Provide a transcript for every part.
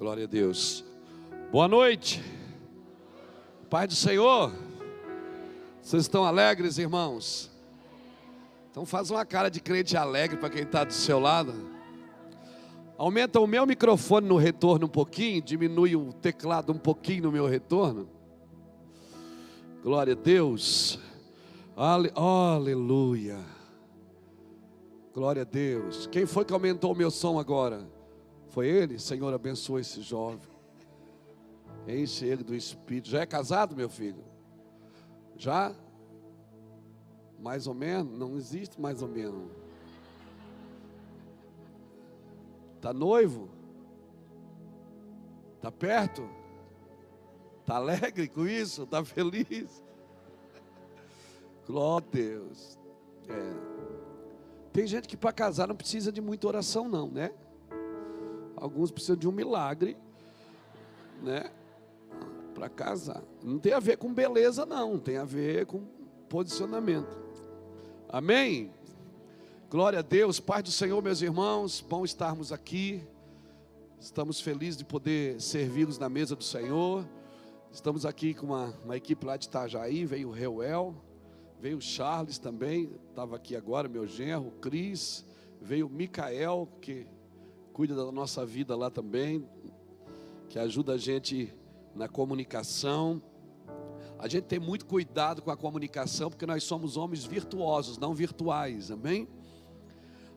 Glória a Deus. Boa noite. Pai do Senhor. Vocês estão alegres, irmãos? Então faz uma cara de crente alegre para quem está do seu lado. Aumenta o meu microfone no retorno um pouquinho, diminui o teclado um pouquinho no meu retorno. Glória a Deus. Ale, aleluia. Glória a Deus. Quem foi que aumentou o meu som agora? Foi ele? Senhor, abençoa esse jovem. Enche ele do Espírito. Já é casado, meu filho? Já? Mais ou menos? Não existe mais ou menos. Está noivo? Está perto? Está alegre com isso? Está feliz? Glória a Deus. É. Tem gente que para casar não precisa de muita oração, não, né? Alguns precisam de um milagre, né? Para casar. Não tem a ver com beleza, não. Tem a ver com posicionamento. Amém? Glória a Deus, Pai do Senhor, meus irmãos. Bom estarmos aqui. Estamos felizes de poder servi-los na mesa do Senhor. Estamos aqui com uma, uma equipe lá de Itajaí. Veio o Reuel, veio o Charles também. Estava aqui agora, meu genro, o Cris. Veio o Micael, que cuida da nossa vida lá também, que ajuda a gente na comunicação. A gente tem muito cuidado com a comunicação, porque nós somos homens virtuosos, não virtuais, amém?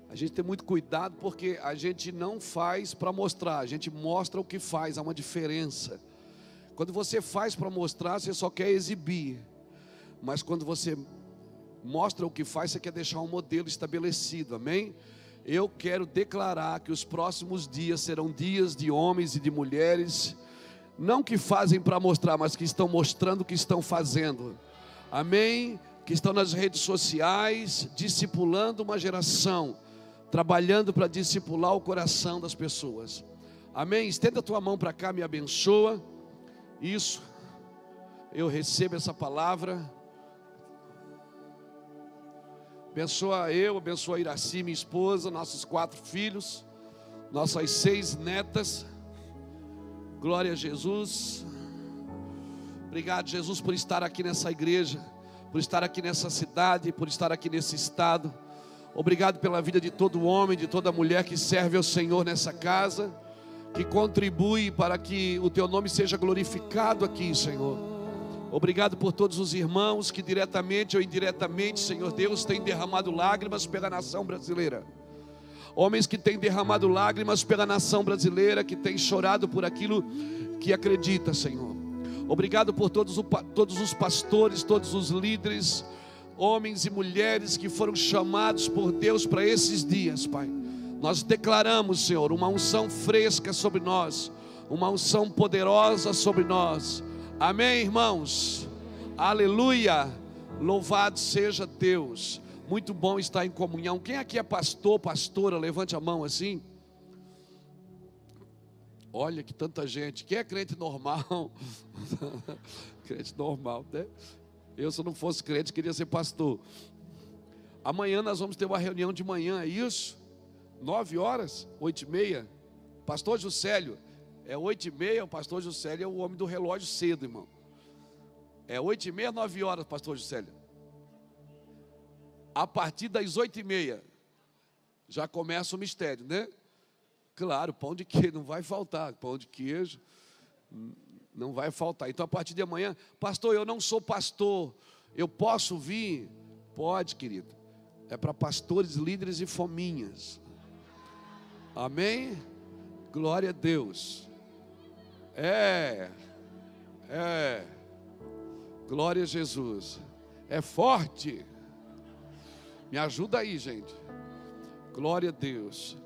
A gente tem muito cuidado porque a gente não faz para mostrar, a gente mostra o que faz, há uma diferença. Quando você faz para mostrar, você só quer exibir, mas quando você mostra o que faz, você quer deixar um modelo estabelecido, amém? Eu quero declarar que os próximos dias serão dias de homens e de mulheres, não que fazem para mostrar, mas que estão mostrando o que estão fazendo. Amém? Que estão nas redes sociais, discipulando uma geração, trabalhando para discipular o coração das pessoas. Amém? Estenda a tua mão para cá, me abençoa. Isso. Eu recebo essa palavra. Abençoa eu, abençoa Iraci, minha esposa, nossos quatro filhos, nossas seis netas. Glória a Jesus. Obrigado, Jesus, por estar aqui nessa igreja, por estar aqui nessa cidade, por estar aqui nesse estado. Obrigado pela vida de todo homem, de toda mulher que serve ao Senhor nessa casa, que contribui para que o teu nome seja glorificado aqui, Senhor. Obrigado por todos os irmãos que diretamente ou indiretamente, Senhor Deus, têm derramado lágrimas pela nação brasileira. Homens que têm derramado lágrimas pela nação brasileira, que têm chorado por aquilo que acredita, Senhor. Obrigado por todos, todos os pastores, todos os líderes, homens e mulheres que foram chamados por Deus para esses dias, Pai. Nós declaramos, Senhor, uma unção fresca sobre nós, uma unção poderosa sobre nós Amém, irmãos? Aleluia! Louvado seja Deus. Muito bom estar em comunhão. Quem aqui é pastor, pastora? Levante a mão assim. Olha que tanta gente. Quem é crente normal? crente normal, né? Eu, se não fosse crente, queria ser pastor. Amanhã nós vamos ter uma reunião de manhã, é isso? Nove horas? Oito e meia? Pastor Juscelio, é oito e meia, o pastor Juscelio é o homem do relógio cedo, irmão. É oito e meia, nove horas, pastor Juscelio. A partir das oito e meia, já começa o mistério, né? Claro, pão de queijo não vai faltar, pão de queijo não vai faltar. Então, a partir de amanhã, pastor, eu não sou pastor, eu posso vir? Pode, querido. É para pastores, líderes e fominhas. Amém? Glória a Deus. É, é, glória a Jesus, é forte. Me ajuda aí, gente. Glória a Deus.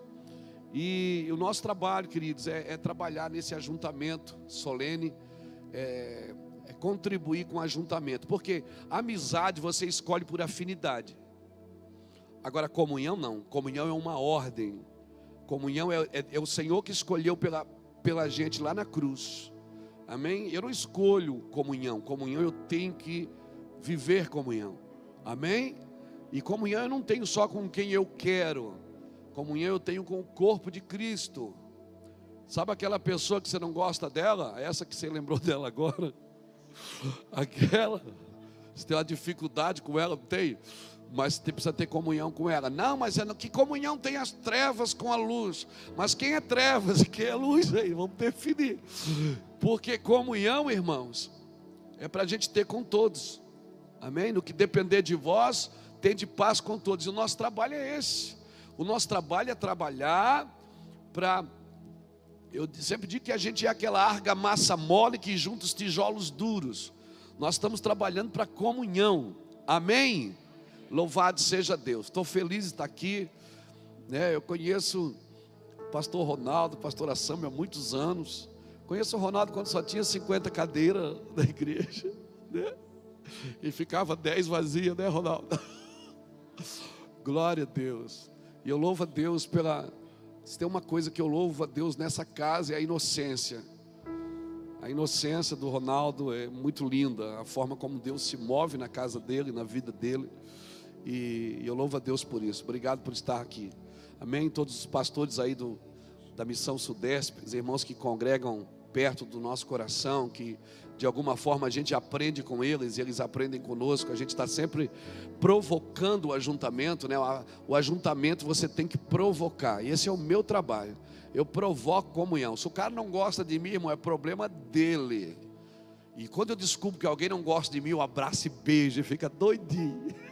E o nosso trabalho, queridos, é, é trabalhar nesse ajuntamento solene, é, é contribuir com o ajuntamento, porque amizade você escolhe por afinidade. Agora, comunhão não, comunhão é uma ordem, comunhão é, é, é o Senhor que escolheu pela, pela gente lá na cruz. Amém? Eu não escolho comunhão. Comunhão eu tenho que viver comunhão. Amém? E comunhão eu não tenho só com quem eu quero. Comunhão eu tenho com o corpo de Cristo. Sabe aquela pessoa que você não gosta dela? Essa que você lembrou dela agora? Aquela. Você tem uma dificuldade com ela, não tem? Mas precisa ter comunhão com ela. Não, mas é que comunhão tem as trevas com a luz? Mas quem é trevas e quem é luz aí? Vamos definir. Porque comunhão, irmãos, é para a gente ter com todos. Amém? No que depender de vós, tem de paz com todos. E o nosso trabalho é esse. O nosso trabalho é trabalhar para eu sempre digo que a gente é aquela argamassa mole que junta os tijolos duros. Nós estamos trabalhando para comunhão. Amém? Louvado seja Deus. Estou feliz de estar aqui. Né? Eu conheço o pastor Ronaldo, pastor Samuel há muitos anos. Conheço o Ronaldo quando só tinha 50 cadeiras na igreja. Né? E ficava 10 vazias, né, Ronaldo? Glória a Deus. E eu louvo a Deus pela se tem uma coisa que eu louvo a Deus nessa casa é a inocência. A inocência do Ronaldo é muito linda, a forma como Deus se move na casa dele, na vida dele. E eu louvo a Deus por isso. Obrigado por estar aqui. Amém. Todos os pastores aí do, da Missão Sudeste, os irmãos que congregam perto do nosso coração, que de alguma forma a gente aprende com eles e eles aprendem conosco. A gente está sempre provocando o ajuntamento, né? O ajuntamento você tem que provocar, e esse é o meu trabalho. Eu provoco comunhão. Se o cara não gosta de mim, irmão, é problema dele. E quando eu descubro que alguém não gosta de mim, eu abraço e beijo e fica doidinho.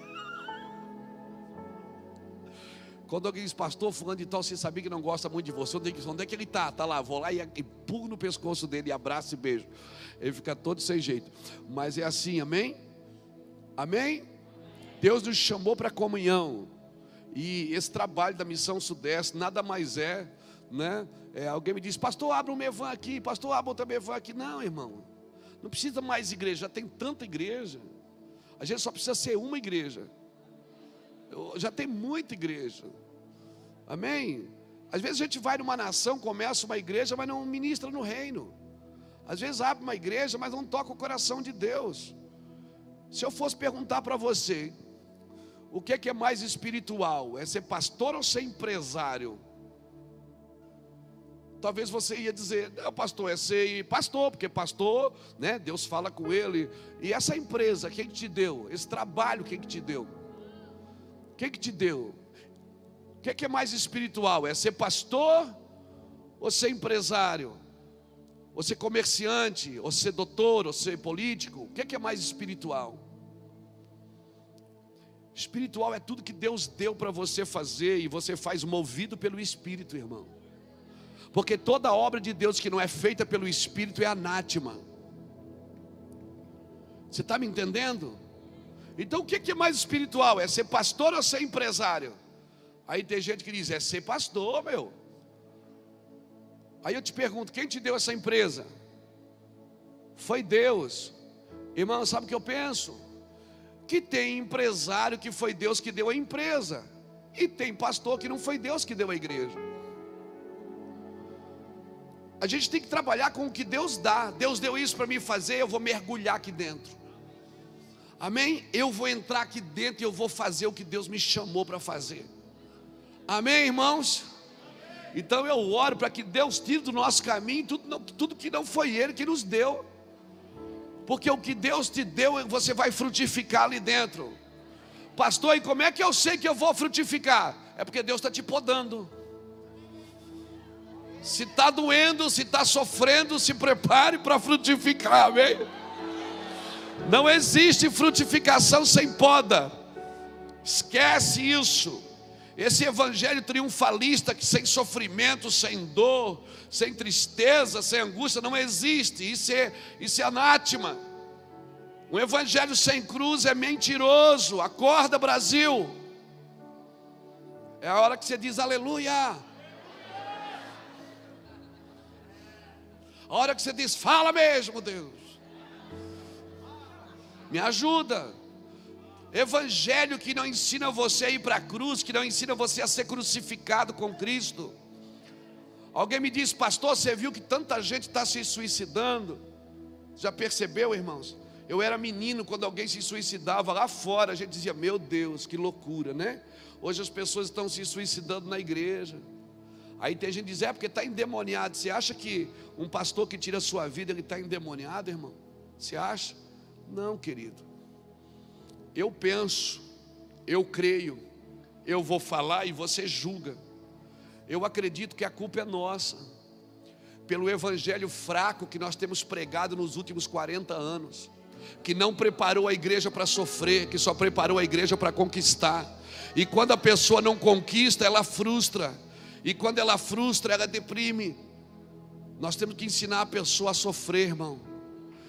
Quando alguém diz, pastor, fulano de tal, você sabia que não gosta muito de você, onde é que, onde é que ele está? Está lá, vou lá e, e pulo no pescoço dele, abraço e beijo. Ele fica todo sem jeito. Mas é assim, amém? Amém? Deus nos chamou para comunhão. E esse trabalho da missão sudeste nada mais é, né? É, alguém me diz, pastor, abra um mevan aqui, pastor, abra outra mevan aqui. Não, irmão, não precisa mais igreja, já tem tanta igreja. A gente só precisa ser uma igreja já tem muita igreja. Amém? Às vezes a gente vai numa nação, começa uma igreja, mas não ministra no reino. Às vezes abre uma igreja, mas não toca o coração de Deus. Se eu fosse perguntar para você, o que é, que é mais espiritual? É ser pastor ou ser empresário? Talvez você ia dizer, não, pastor, é ser pastor, porque pastor, né? Deus fala com ele. E essa empresa, quem que te deu? Esse trabalho, quem que te deu? O que, que te deu? Que, que é mais espiritual? É ser pastor ou ser empresário? Ou ser comerciante? Ou ser doutor? Ou ser político? O que, que é mais espiritual? Espiritual é tudo que Deus deu para você fazer e você faz movido pelo Espírito, irmão. Porque toda obra de Deus que não é feita pelo Espírito é anátema. Você está me entendendo? Então o que é mais espiritual? É ser pastor ou ser empresário? Aí tem gente que diz: é ser pastor, meu. Aí eu te pergunto: quem te deu essa empresa? Foi Deus. Irmão, sabe o que eu penso? Que tem empresário que foi Deus que deu a empresa, e tem pastor que não foi Deus que deu a igreja. A gente tem que trabalhar com o que Deus dá. Deus deu isso para mim fazer, eu vou mergulhar aqui dentro. Amém? Eu vou entrar aqui dentro e eu vou fazer o que Deus me chamou para fazer. Amém, irmãos? Então eu oro para que Deus tire do nosso caminho tudo, tudo que não foi Ele que nos deu. Porque o que Deus te deu, você vai frutificar ali dentro. Pastor, e como é que eu sei que eu vou frutificar? É porque Deus está te podando. Se está doendo, se está sofrendo, se prepare para frutificar, amém? Não existe frutificação sem poda. Esquece isso. Esse evangelho triunfalista que sem sofrimento, sem dor, sem tristeza, sem angústia, não existe. Isso é, isso é anátema. Um evangelho sem cruz é mentiroso. Acorda, Brasil. É a hora que você diz aleluia. A hora que você diz, fala mesmo, Deus. Me ajuda. Evangelho que não ensina você a ir para a cruz, que não ensina você a ser crucificado com Cristo. Alguém me disse, pastor, você viu que tanta gente está se suicidando? Já percebeu, irmãos? Eu era menino quando alguém se suicidava lá fora, a gente dizia, meu Deus, que loucura, né? Hoje as pessoas estão se suicidando na igreja. Aí tem gente que diz, é porque está endemoniado. Você acha que um pastor que tira a sua vida, ele está endemoniado, irmão? Você acha? Não, querido. Eu penso, eu creio, eu vou falar e você julga. Eu acredito que a culpa é nossa, pelo evangelho fraco que nós temos pregado nos últimos 40 anos, que não preparou a igreja para sofrer, que só preparou a igreja para conquistar. E quando a pessoa não conquista, ela frustra. E quando ela frustra, ela deprime. Nós temos que ensinar a pessoa a sofrer, irmão.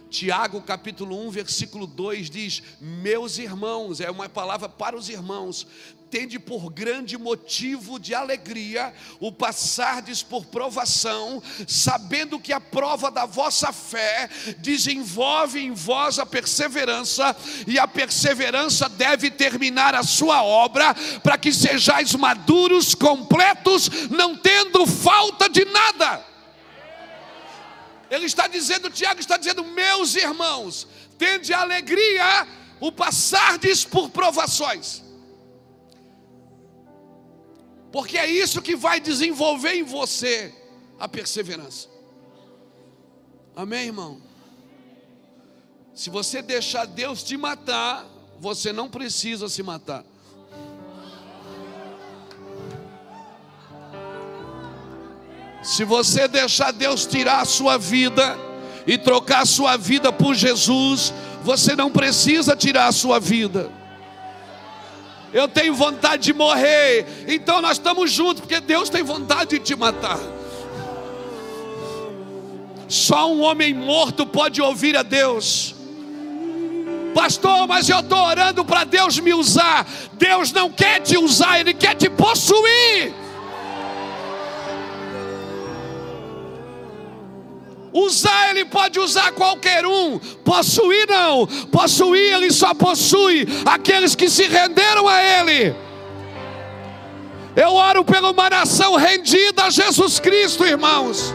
Tiago capítulo 1, versículo 2 diz: Meus irmãos, é uma palavra para os irmãos, tende por grande motivo de alegria o passardes por provação, sabendo que a prova da vossa fé desenvolve em vós a perseverança, e a perseverança deve terminar a sua obra, para que sejais maduros, completos, não tendo falta de nada. Ele está dizendo, Tiago está dizendo, meus irmãos, tende alegria o passardes por provações. Porque é isso que vai desenvolver em você a perseverança. Amém, irmão? Se você deixar Deus te matar, você não precisa se matar. Se você deixar Deus tirar a sua vida e trocar a sua vida por Jesus, você não precisa tirar a sua vida. Eu tenho vontade de morrer, então nós estamos juntos, porque Deus tem vontade de te matar. Só um homem morto pode ouvir a Deus. Pastor, mas eu estou orando para Deus me usar. Deus não quer te usar, Ele quer te possuir. Usar ele pode usar qualquer um, possuir não. Possuir ele só possui aqueles que se renderam a ele. Eu oro por uma nação rendida a Jesus Cristo, irmãos.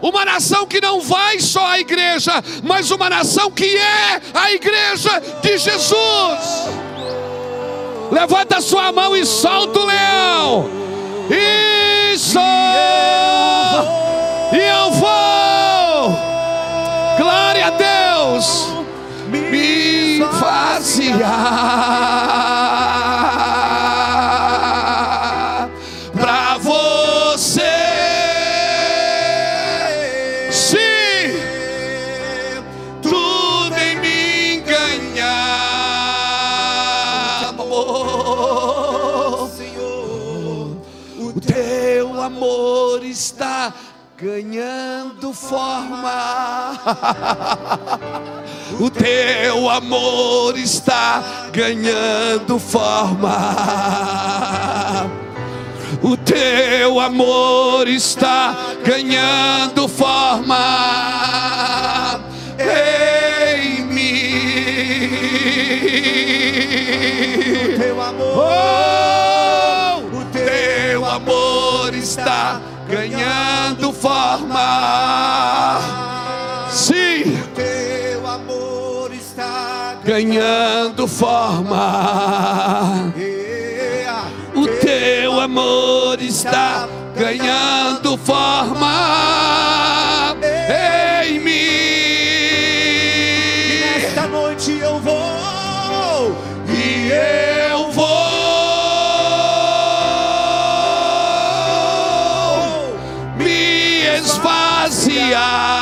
Uma nação que não vai só à igreja, mas uma nação que é a igreja de Jesus. Levanta sua mão e solta o leão. Isso! Vaziar ganhando forma. o teu amor está ganhando forma. O teu amor está ganhando forma em mim. O teu amor, oh, o teu amor está Sim, o teu amor está ganhando forma. O teu amor está ganhando forma esvaziar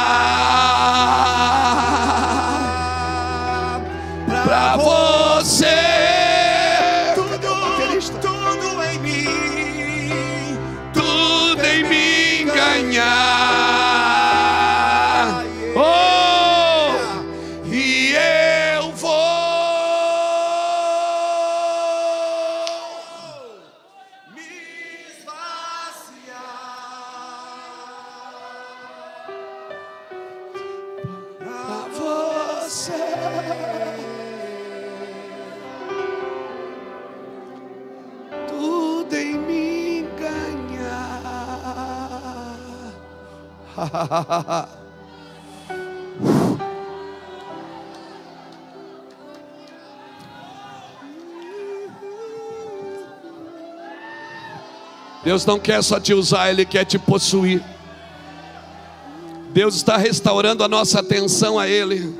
Deus não quer só te usar, Ele quer te possuir. Deus está restaurando a nossa atenção a Ele.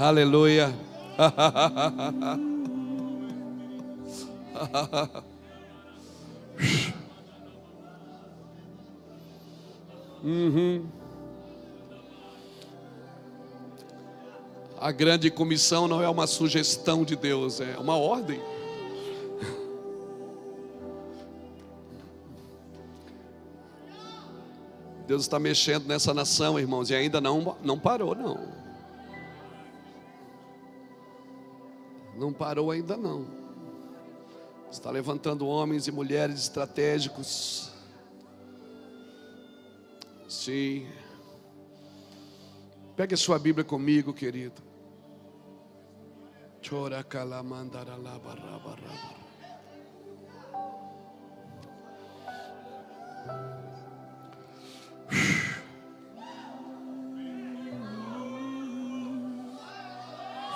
Aleluia. Uhum. A grande comissão não é uma sugestão de Deus, é uma ordem. Deus está mexendo nessa nação, irmãos, e ainda não, não parou, não. Não parou ainda não. Está levantando homens e mulheres estratégicos. Sim. Pegue a sua Bíblia comigo, querido.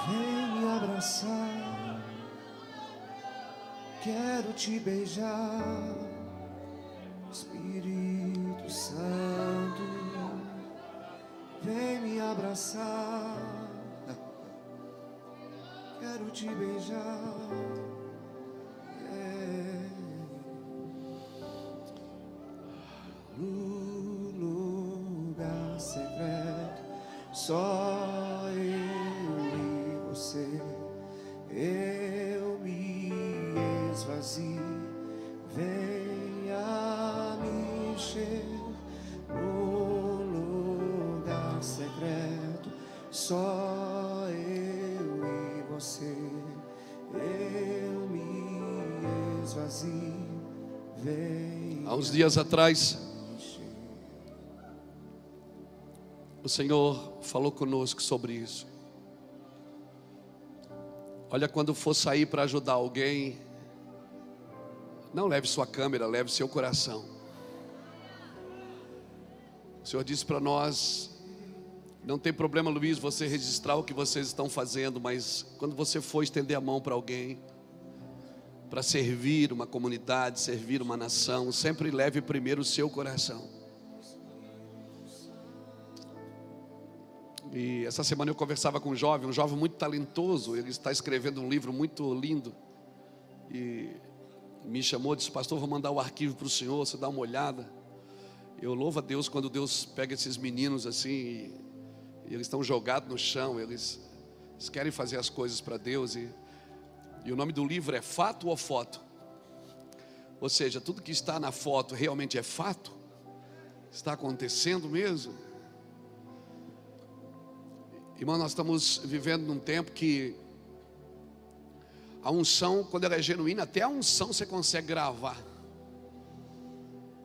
Vem me abraçar, quero te beijar, Espírito Santo, vem me abraçar, quero te beijar. Uns dias atrás, o Senhor falou conosco sobre isso. Olha, quando for sair para ajudar alguém, não leve sua câmera, leve seu coração. O Senhor disse para nós: não tem problema, Luiz, você registrar o que vocês estão fazendo, mas quando você for estender a mão para alguém, para servir uma comunidade, servir uma nação, sempre leve primeiro o seu coração. E essa semana eu conversava com um jovem, um jovem muito talentoso, ele está escrevendo um livro muito lindo. E me chamou, disse: Pastor, vou mandar o arquivo para o senhor, você dá uma olhada. Eu louvo a Deus quando Deus pega esses meninos assim, e, e eles estão jogados no chão, eles, eles querem fazer as coisas para Deus. E, e o nome do livro é Fato ou Foto? Ou seja, tudo que está na foto realmente é fato? Está acontecendo mesmo? Irmão, nós estamos vivendo num tempo que a unção, quando ela é genuína, até a unção você consegue gravar.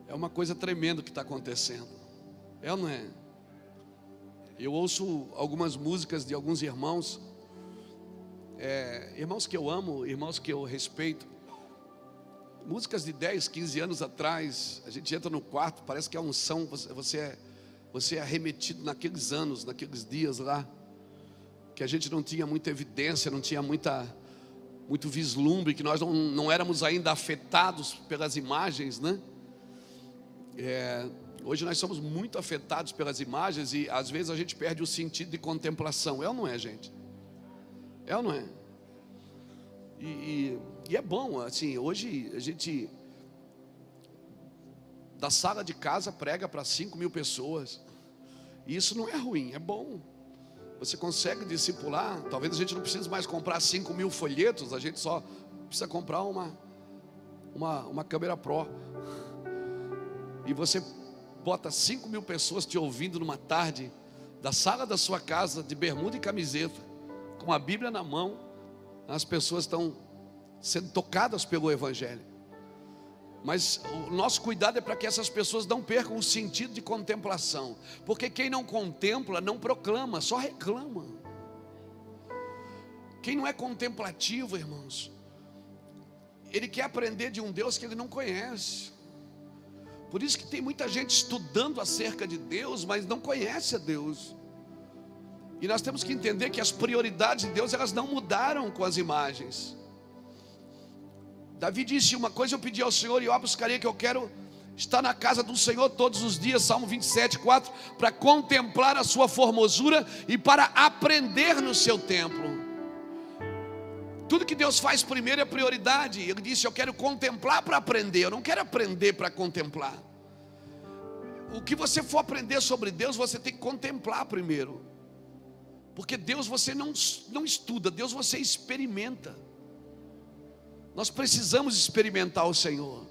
É uma coisa tremenda que está acontecendo. É ou não é? Eu ouço algumas músicas de alguns irmãos, é, irmãos que eu amo, irmãos que eu respeito. Músicas de 10, 15 anos atrás, a gente entra no quarto, parece que a unção, você, você é, você é arremetido naqueles anos, naqueles dias lá, que a gente não tinha muita evidência, não tinha muita, muito vislumbre, que nós não, não éramos ainda afetados pelas imagens, né? É, hoje nós somos muito afetados pelas imagens e às vezes a gente perde o sentido de contemplação. É ou não é, gente? É ou não é? E, e, e é bom, assim, hoje a gente da sala de casa prega para 5 mil pessoas. E isso não é ruim, é bom. Você consegue discipular. Talvez a gente não precise mais comprar 5 mil folhetos, a gente só precisa comprar uma, uma, uma câmera Pro. E você bota 5 mil pessoas te ouvindo numa tarde, da sala da sua casa, de bermuda e camiseta, com a Bíblia na mão, as pessoas estão sendo tocadas pelo Evangelho. Mas o nosso cuidado é para que essas pessoas não percam o sentido de contemplação, porque quem não contempla não proclama, só reclama. Quem não é contemplativo, irmãos, ele quer aprender de um Deus que ele não conhece. Por isso que tem muita gente estudando acerca de Deus, mas não conhece a Deus. E nós temos que entender que as prioridades de Deus elas não mudaram com as imagens. Davi disse: Uma coisa eu pedi ao Senhor e eu a buscarei, que eu quero estar na casa do Senhor todos os dias, Salmo 27, 4, para contemplar a sua formosura e para aprender no seu templo. Tudo que Deus faz primeiro é prioridade. Ele disse: Eu quero contemplar para aprender, eu não quero aprender para contemplar. O que você for aprender sobre Deus, você tem que contemplar primeiro. Porque Deus você não, não estuda, Deus você experimenta. Nós precisamos experimentar o Senhor.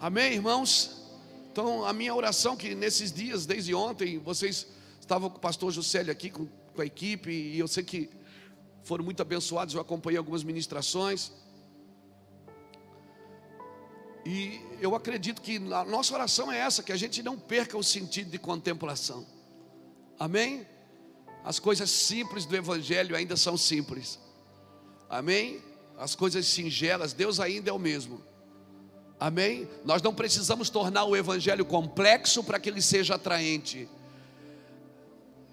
Amém, irmãos? Então, a minha oração que nesses dias, desde ontem, vocês estavam com o pastor Juscelio aqui, com, com a equipe, e eu sei que foram muito abençoados, eu acompanhei algumas ministrações. E eu acredito que a nossa oração é essa, que a gente não perca o sentido de contemplação. Amém? As coisas simples do Evangelho ainda são simples. Amém? As coisas singelas, Deus ainda é o mesmo. Amém? Nós não precisamos tornar o Evangelho complexo para que ele seja atraente.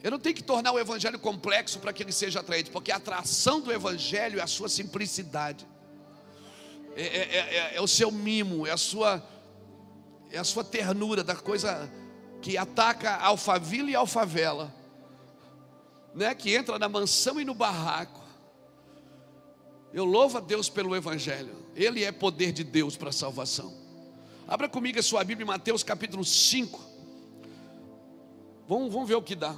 Eu não tenho que tornar o Evangelho complexo para que ele seja atraente, porque a atração do Evangelho é a sua simplicidade, é, é, é, é o seu mimo, é a sua, é a sua ternura da coisa que ataca a alfavila e alfavela né, que entra na mansão e no barraco. Eu louvo a Deus pelo Evangelho, Ele é poder de Deus para a salvação. Abra comigo a sua Bíblia, Mateus capítulo 5. Vamos, vamos ver o que dá.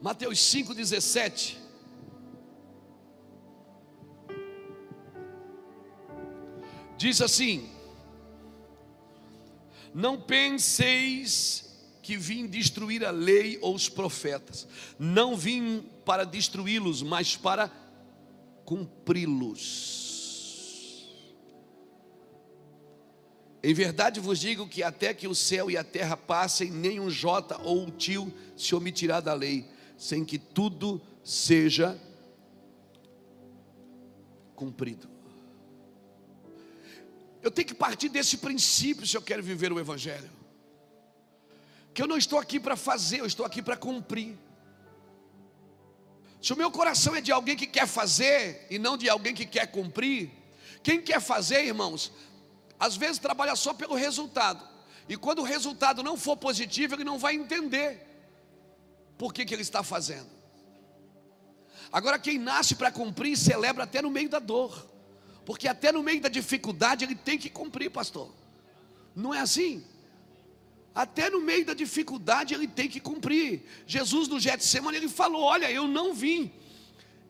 Mateus 5,17. Diz assim: não penseis que vim destruir a lei ou os profetas. Não vim para destruí-los, mas para cumpri-los. Em verdade vos digo que até que o céu e a terra passem, nem um jota ou um tio se omitirá da lei, sem que tudo seja cumprido. Eu tenho que partir desse princípio se eu quero viver o Evangelho. Que eu não estou aqui para fazer, eu estou aqui para cumprir. Se o meu coração é de alguém que quer fazer e não de alguém que quer cumprir, quem quer fazer, irmãos, às vezes trabalha só pelo resultado. E quando o resultado não for positivo, ele não vai entender por que, que ele está fazendo. Agora, quem nasce para cumprir, celebra até no meio da dor. Porque até no meio da dificuldade ele tem que cumprir, pastor. Não é assim? Até no meio da dificuldade ele tem que cumprir. Jesus no Getsemane ele falou: Olha, eu não vim.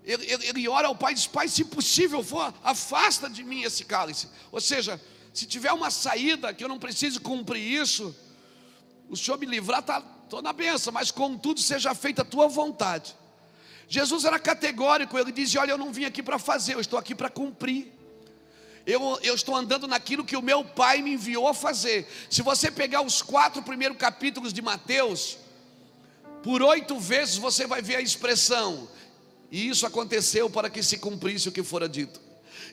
Ele, ele, ele ora ao Pai e diz: Pai, se possível for, afasta de mim esse cálice. Ou seja, se tiver uma saída que eu não precise cumprir isso, o Senhor me livrar, estou tá, na benção, mas contudo seja feita a tua vontade. Jesus era categórico, ele dizia: Olha, eu não vim aqui para fazer, eu estou aqui para cumprir eu, eu estou andando naquilo que o meu pai me enviou a fazer. Se você pegar os quatro primeiros capítulos de Mateus, por oito vezes você vai ver a expressão, e isso aconteceu para que se cumprisse o que fora dito.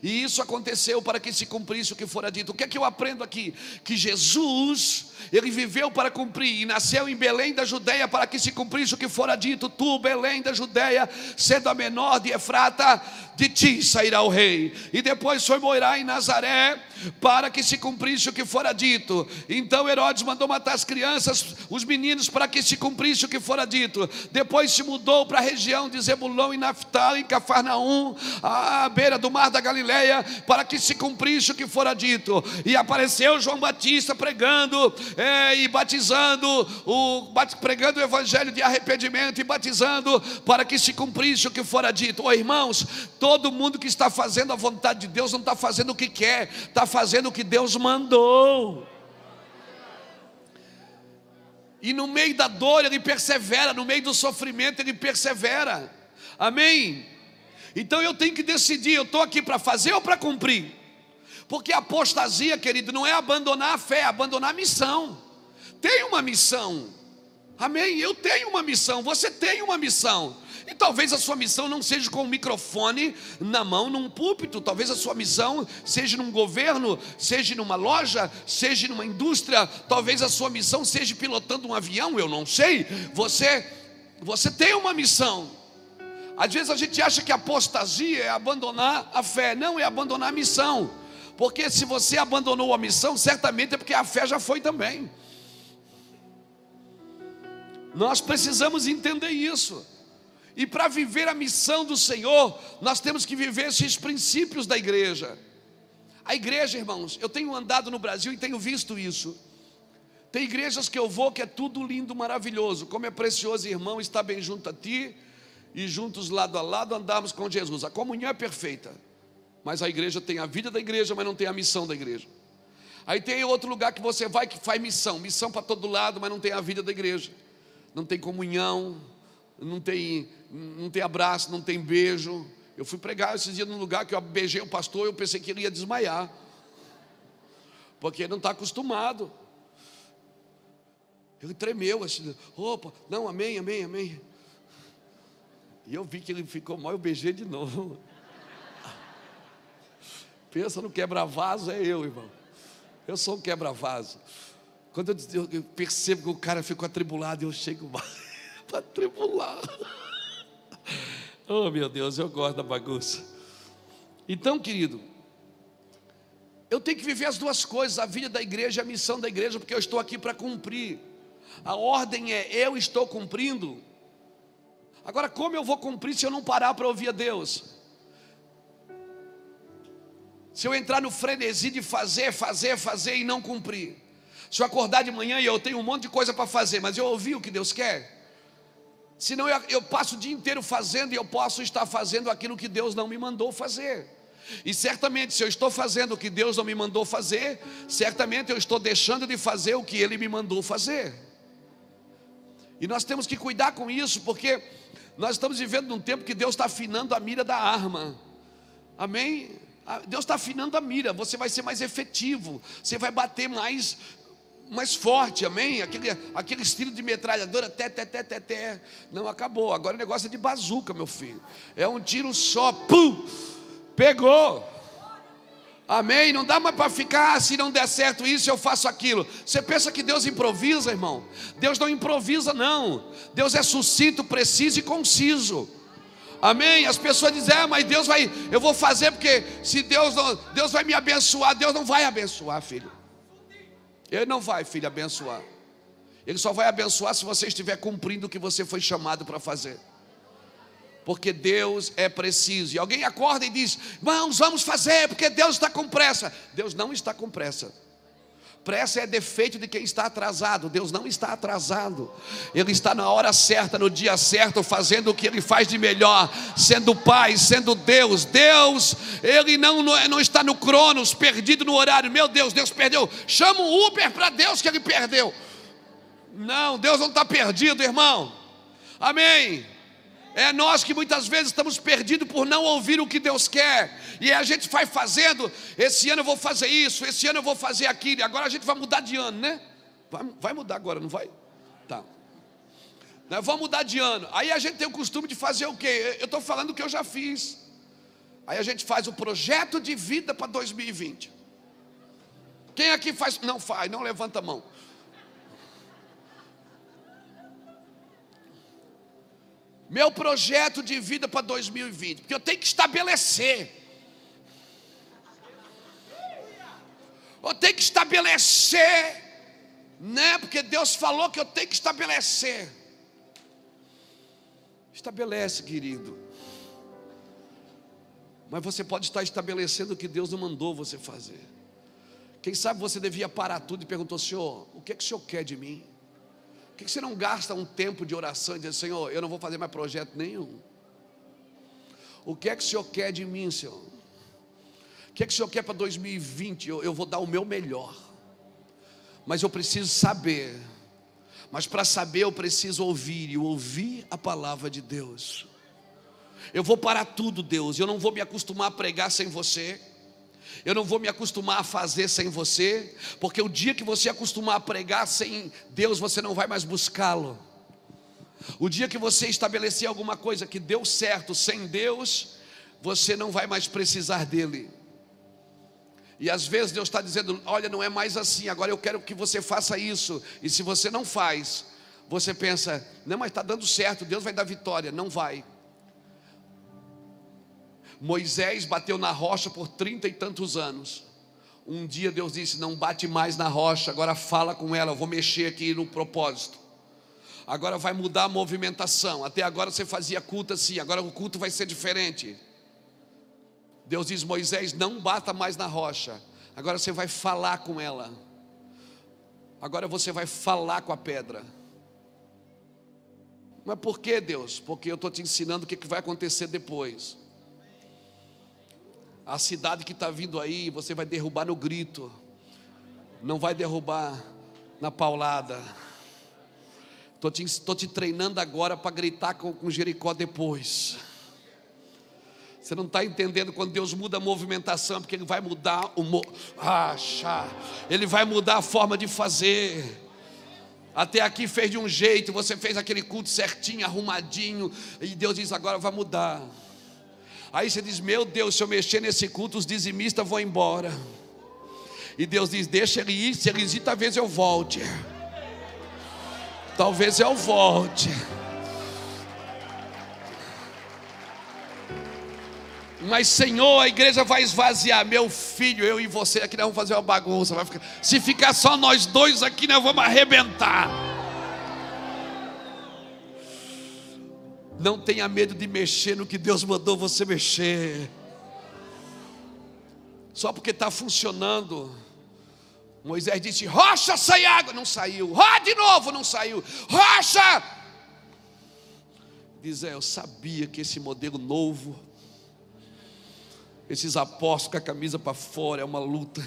E isso aconteceu para que se cumprisse o que fora dito. O que é que eu aprendo aqui? Que Jesus, ele viveu para cumprir e nasceu em Belém da Judéia para que se cumprisse o que fora dito. Tu, Belém da Judéia, sendo a menor de Efrata, de ti sairá o rei. E depois foi morar em Nazaré para que se cumprisse o que fora dito. Então Herodes mandou matar as crianças, os meninos, para que se cumprisse o que fora dito. Depois se mudou para a região de Zebulão e Naftali, em Cafarnaum, à beira do mar da Galileia, para que se cumprisse o que fora dito. E apareceu João Batista pregando é, e batizando, o, pregando o evangelho de arrependimento e batizando para que se cumprisse o que fora dito. Oh, irmãos, todo mundo que está fazendo a vontade de Deus não está fazendo o que quer, está fazendo o que Deus mandou. E no meio da dor ele persevera, no meio do sofrimento ele persevera. Amém? Então eu tenho que decidir, eu estou aqui para fazer ou para cumprir? Porque apostasia, querido, não é abandonar a fé, é abandonar a missão. Tem uma missão. Amém? Eu tenho uma missão, você tem uma missão. E talvez a sua missão não seja com o microfone na mão num púlpito, talvez a sua missão seja num governo, seja numa loja, seja numa indústria, talvez a sua missão seja pilotando um avião, eu não sei. Você você tem uma missão. Às vezes a gente acha que apostasia é abandonar a fé, não é abandonar a missão. Porque se você abandonou a missão, certamente é porque a fé já foi também. Nós precisamos entender isso. E para viver a missão do Senhor, nós temos que viver esses princípios da igreja. A igreja, irmãos, eu tenho andado no Brasil e tenho visto isso. Tem igrejas que eu vou que é tudo lindo, maravilhoso. Como é precioso, irmão, estar bem junto a ti e juntos lado a lado andarmos com Jesus. A comunhão é perfeita, mas a igreja tem a vida da igreja, mas não tem a missão da igreja. Aí tem outro lugar que você vai que faz missão, missão para todo lado, mas não tem a vida da igreja. Não tem comunhão, não tem, não tem abraço, não tem beijo. Eu fui pregar esses dias num lugar que eu beijei o pastor e eu pensei que ele ia desmaiar. Porque ele não está acostumado. Ele tremeu assim, opa, não, amém, amém, amém. E eu vi que ele ficou mal, eu beijei de novo. Pensa no quebra-vaso, é eu, irmão. Eu sou um quebra-vaso. Quando eu, eu, percebo que o cara ficou atribulado, eu chego mais. Está atribulado. Oh, meu Deus, eu gosto da bagunça. Então, querido, eu tenho que viver as duas coisas, a vida da igreja e a missão da igreja, porque eu estou aqui para cumprir. A ordem é eu estou cumprindo. Agora, como eu vou cumprir se eu não parar para ouvir a Deus? Se eu entrar no frenesi de fazer, fazer, fazer e não cumprir. Se eu acordar de manhã e eu tenho um monte de coisa para fazer, mas eu ouvi o que Deus quer. Senão eu, eu passo o dia inteiro fazendo e eu posso estar fazendo aquilo que Deus não me mandou fazer. E certamente, se eu estou fazendo o que Deus não me mandou fazer, certamente eu estou deixando de fazer o que Ele me mandou fazer. E nós temos que cuidar com isso, porque nós estamos vivendo num tempo que Deus está afinando a mira da arma. Amém? Ah, Deus está afinando a mira, você vai ser mais efetivo, você vai bater mais mais forte, amém? Aquele, aquele estilo de metralhadora, té, té, té, té, té. Não, acabou. Agora o negócio é de bazuca, meu filho. É um tiro só, pum, pegou. Amém? Não dá mais para ficar, ah, se não der certo isso, eu faço aquilo. Você pensa que Deus improvisa, irmão? Deus não improvisa, não. Deus é sucinto, preciso e conciso. Amém? As pessoas dizem, ah, mas Deus vai, eu vou fazer porque se Deus não, Deus vai me abençoar, Deus não vai abençoar, filho. Ele não vai, filho, abençoar. Ele só vai abençoar se você estiver cumprindo o que você foi chamado para fazer. Porque Deus é preciso. E alguém acorda e diz: Irmãos, vamos fazer, porque Deus está com pressa. Deus não está com pressa. Pressa é defeito de quem está atrasado. Deus não está atrasado. Ele está na hora certa, no dia certo, fazendo o que ele faz de melhor, sendo Pai, sendo Deus. Deus, ele não, não está no Cronos, perdido no horário. Meu Deus, Deus perdeu. Chama o Uber para Deus que ele perdeu. Não, Deus não está perdido, irmão. Amém. É nós que muitas vezes estamos perdidos por não ouvir o que Deus quer. E a gente vai fazendo, esse ano eu vou fazer isso, esse ano eu vou fazer aquilo, e agora a gente vai mudar de ano, né? Vai, vai mudar agora, não vai? Tá. Nós vamos mudar de ano. Aí a gente tem o costume de fazer o quê? Eu estou falando o que eu já fiz. Aí a gente faz o projeto de vida para 2020. Quem aqui faz? Não faz, não levanta a mão. Meu projeto de vida para 2020, porque eu tenho que estabelecer. Eu tenho que estabelecer, né? Porque Deus falou que eu tenho que estabelecer. Estabelece, querido. Mas você pode estar estabelecendo o que Deus não mandou você fazer. Quem sabe você devia parar tudo e perguntou: Senhor, o que é que o Senhor quer de mim? Que você não gasta um tempo de oração e diz, Senhor, eu não vou fazer mais projeto nenhum? O que é que o Senhor quer de mim, Senhor? O que é que o Senhor quer para 2020? Eu, eu vou dar o meu melhor. Mas eu preciso saber. Mas para saber eu preciso ouvir e ouvir a palavra de Deus. Eu vou parar tudo, Deus. Eu não vou me acostumar a pregar sem você. Eu não vou me acostumar a fazer sem você, porque o dia que você acostumar a pregar sem Deus, você não vai mais buscá-lo. O dia que você estabelecer alguma coisa que deu certo sem Deus, você não vai mais precisar dele. E às vezes Deus está dizendo: olha, não é mais assim, agora eu quero que você faça isso. E se você não faz, você pensa: não, mas está dando certo, Deus vai dar vitória. Não vai. Moisés bateu na rocha por trinta e tantos anos. Um dia Deus disse: Não bate mais na rocha, agora fala com ela, eu vou mexer aqui no propósito. Agora vai mudar a movimentação. Até agora você fazia culto assim, agora o culto vai ser diferente. Deus diz: Moisés, não bata mais na rocha, agora você vai falar com ela. Agora você vai falar com a pedra. Mas por que Deus? Porque eu estou te ensinando o que vai acontecer depois. A cidade que está vindo aí, você vai derrubar no grito, não vai derrubar na paulada. Estou te, te treinando agora para gritar com, com Jericó depois. Você não está entendendo quando Deus muda a movimentação, porque Ele vai mudar o mo... Acha. Ele vai mudar a forma de fazer. Até aqui fez de um jeito, você fez aquele culto certinho, arrumadinho, e Deus diz: agora vai mudar. Aí você diz: Meu Deus, se eu mexer nesse culto, os dizimistas vão embora. E Deus diz: Deixa ele ir, se ele ir, talvez eu volte. Talvez eu volte. Mas Senhor, a igreja vai esvaziar. Meu filho, eu e você aqui nós vamos fazer uma bagunça. Ficar... Se ficar só nós dois aqui, nós vamos arrebentar. Não tenha medo de mexer no que Deus mandou você mexer. Só porque está funcionando. Moisés disse: Rocha, sai água. Não saiu. Ró de novo, não saiu. Rocha. Diz: é, Eu sabia que esse modelo novo, esses apóstolos com a camisa para fora, é uma luta.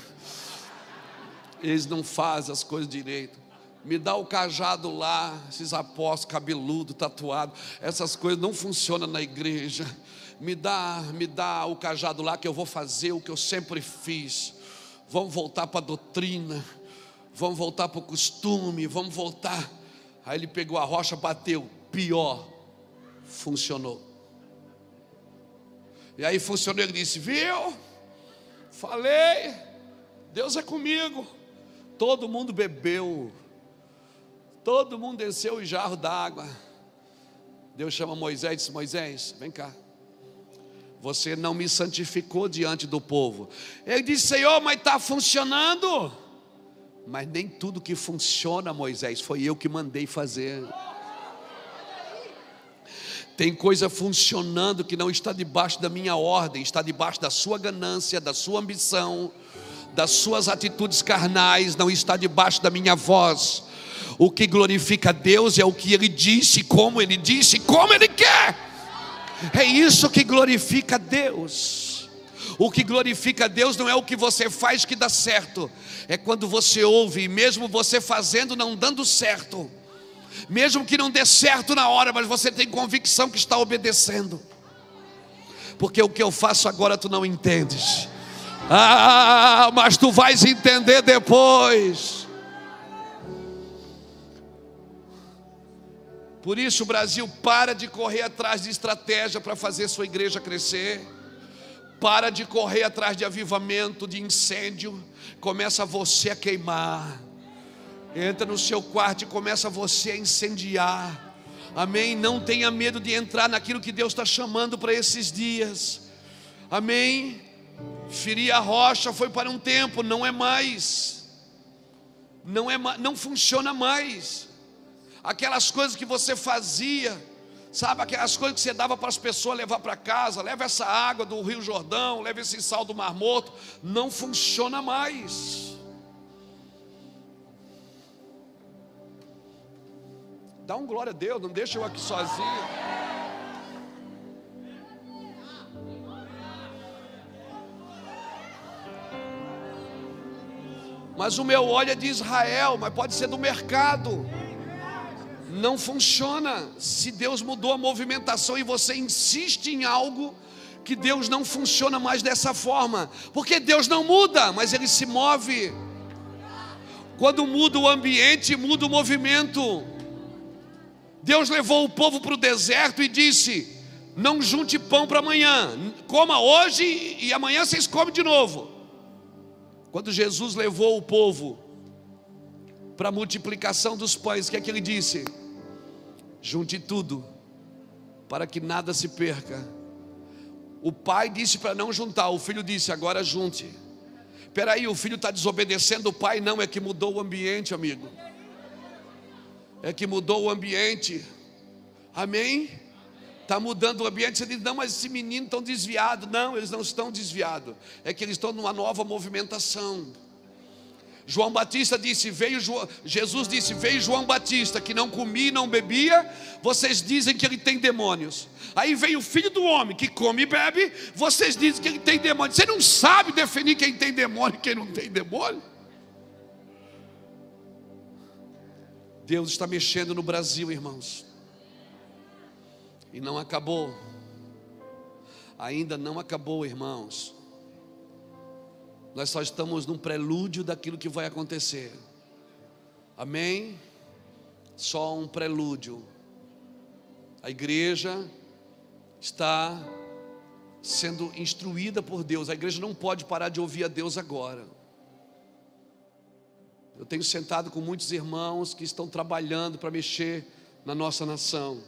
Eles não fazem as coisas direito me dá o cajado lá, esses apóstolos cabeludo, tatuado, essas coisas não funcionam na igreja. Me dá, me dá o cajado lá que eu vou fazer o que eu sempre fiz. Vamos voltar para a doutrina, vamos voltar para o costume, vamos voltar. Aí ele pegou a rocha, bateu, pior, funcionou. E aí funcionou, ele disse: Viu? Falei, Deus é comigo. Todo mundo bebeu Todo mundo desceu o jarro d'água. Deus chama Moisés e disse: Moisés, vem cá. Você não me santificou diante do povo. Ele disse: Senhor, mas está funcionando. Mas nem tudo que funciona, Moisés, foi eu que mandei fazer. Tem coisa funcionando que não está debaixo da minha ordem, está debaixo da sua ganância, da sua ambição, das suas atitudes carnais, não está debaixo da minha voz. O que glorifica Deus é o que Ele disse, como Ele disse, como Ele quer. É isso que glorifica Deus. O que glorifica Deus não é o que você faz que dá certo, é quando você ouve, mesmo você fazendo não dando certo, mesmo que não dê certo na hora, mas você tem convicção que está obedecendo, porque o que eu faço agora tu não entendes, ah, mas tu vais entender depois. Por isso o Brasil para de correr atrás de estratégia para fazer sua igreja crescer. Para de correr atrás de avivamento, de incêndio. Começa você a queimar. Entra no seu quarto e começa você a incendiar. Amém? Não tenha medo de entrar naquilo que Deus está chamando para esses dias. Amém? Ferir a rocha foi para um tempo, não é mais. Não é não funciona mais aquelas coisas que você fazia, sabe, aquelas coisas que você dava para as pessoas levar para casa, leva essa água do Rio Jordão, leva esse sal do Mar Morto, não funciona mais. Dá um glória a Deus, não deixa eu aqui sozinho. Mas o meu óleo é de Israel, mas pode ser do mercado não funciona. Se Deus mudou a movimentação e você insiste em algo que Deus não funciona mais dessa forma, porque Deus não muda, mas Ele se move. Quando muda o ambiente, muda o movimento. Deus levou o povo para o deserto e disse: Não junte pão para amanhã, coma hoje e amanhã vocês comem de novo. Quando Jesus levou o povo para a multiplicação dos pães, o que é que ele disse? Junte tudo, para que nada se perca. O pai disse para não juntar, o filho disse: agora junte. Peraí, o filho está desobedecendo o pai? Não, é que mudou o ambiente, amigo é que mudou o ambiente. Amém? Está mudando o ambiente. Você diz, não, mas esse menino estão desviado. Não, eles não estão desviados. É que eles estão numa nova movimentação. João Batista disse: veio Jesus disse: veio João Batista que não comia e não bebia. Vocês dizem que ele tem demônios. Aí veio o filho do homem que come e bebe. Vocês dizem que ele tem demônios. Você não sabe definir quem tem demônio e quem não tem demônio? Deus está mexendo no Brasil, irmãos. E não acabou. Ainda não acabou, irmãos. Nós só estamos num prelúdio daquilo que vai acontecer. Amém? Só um prelúdio. A igreja está sendo instruída por Deus. A igreja não pode parar de ouvir a Deus agora. Eu tenho sentado com muitos irmãos que estão trabalhando para mexer na nossa nação,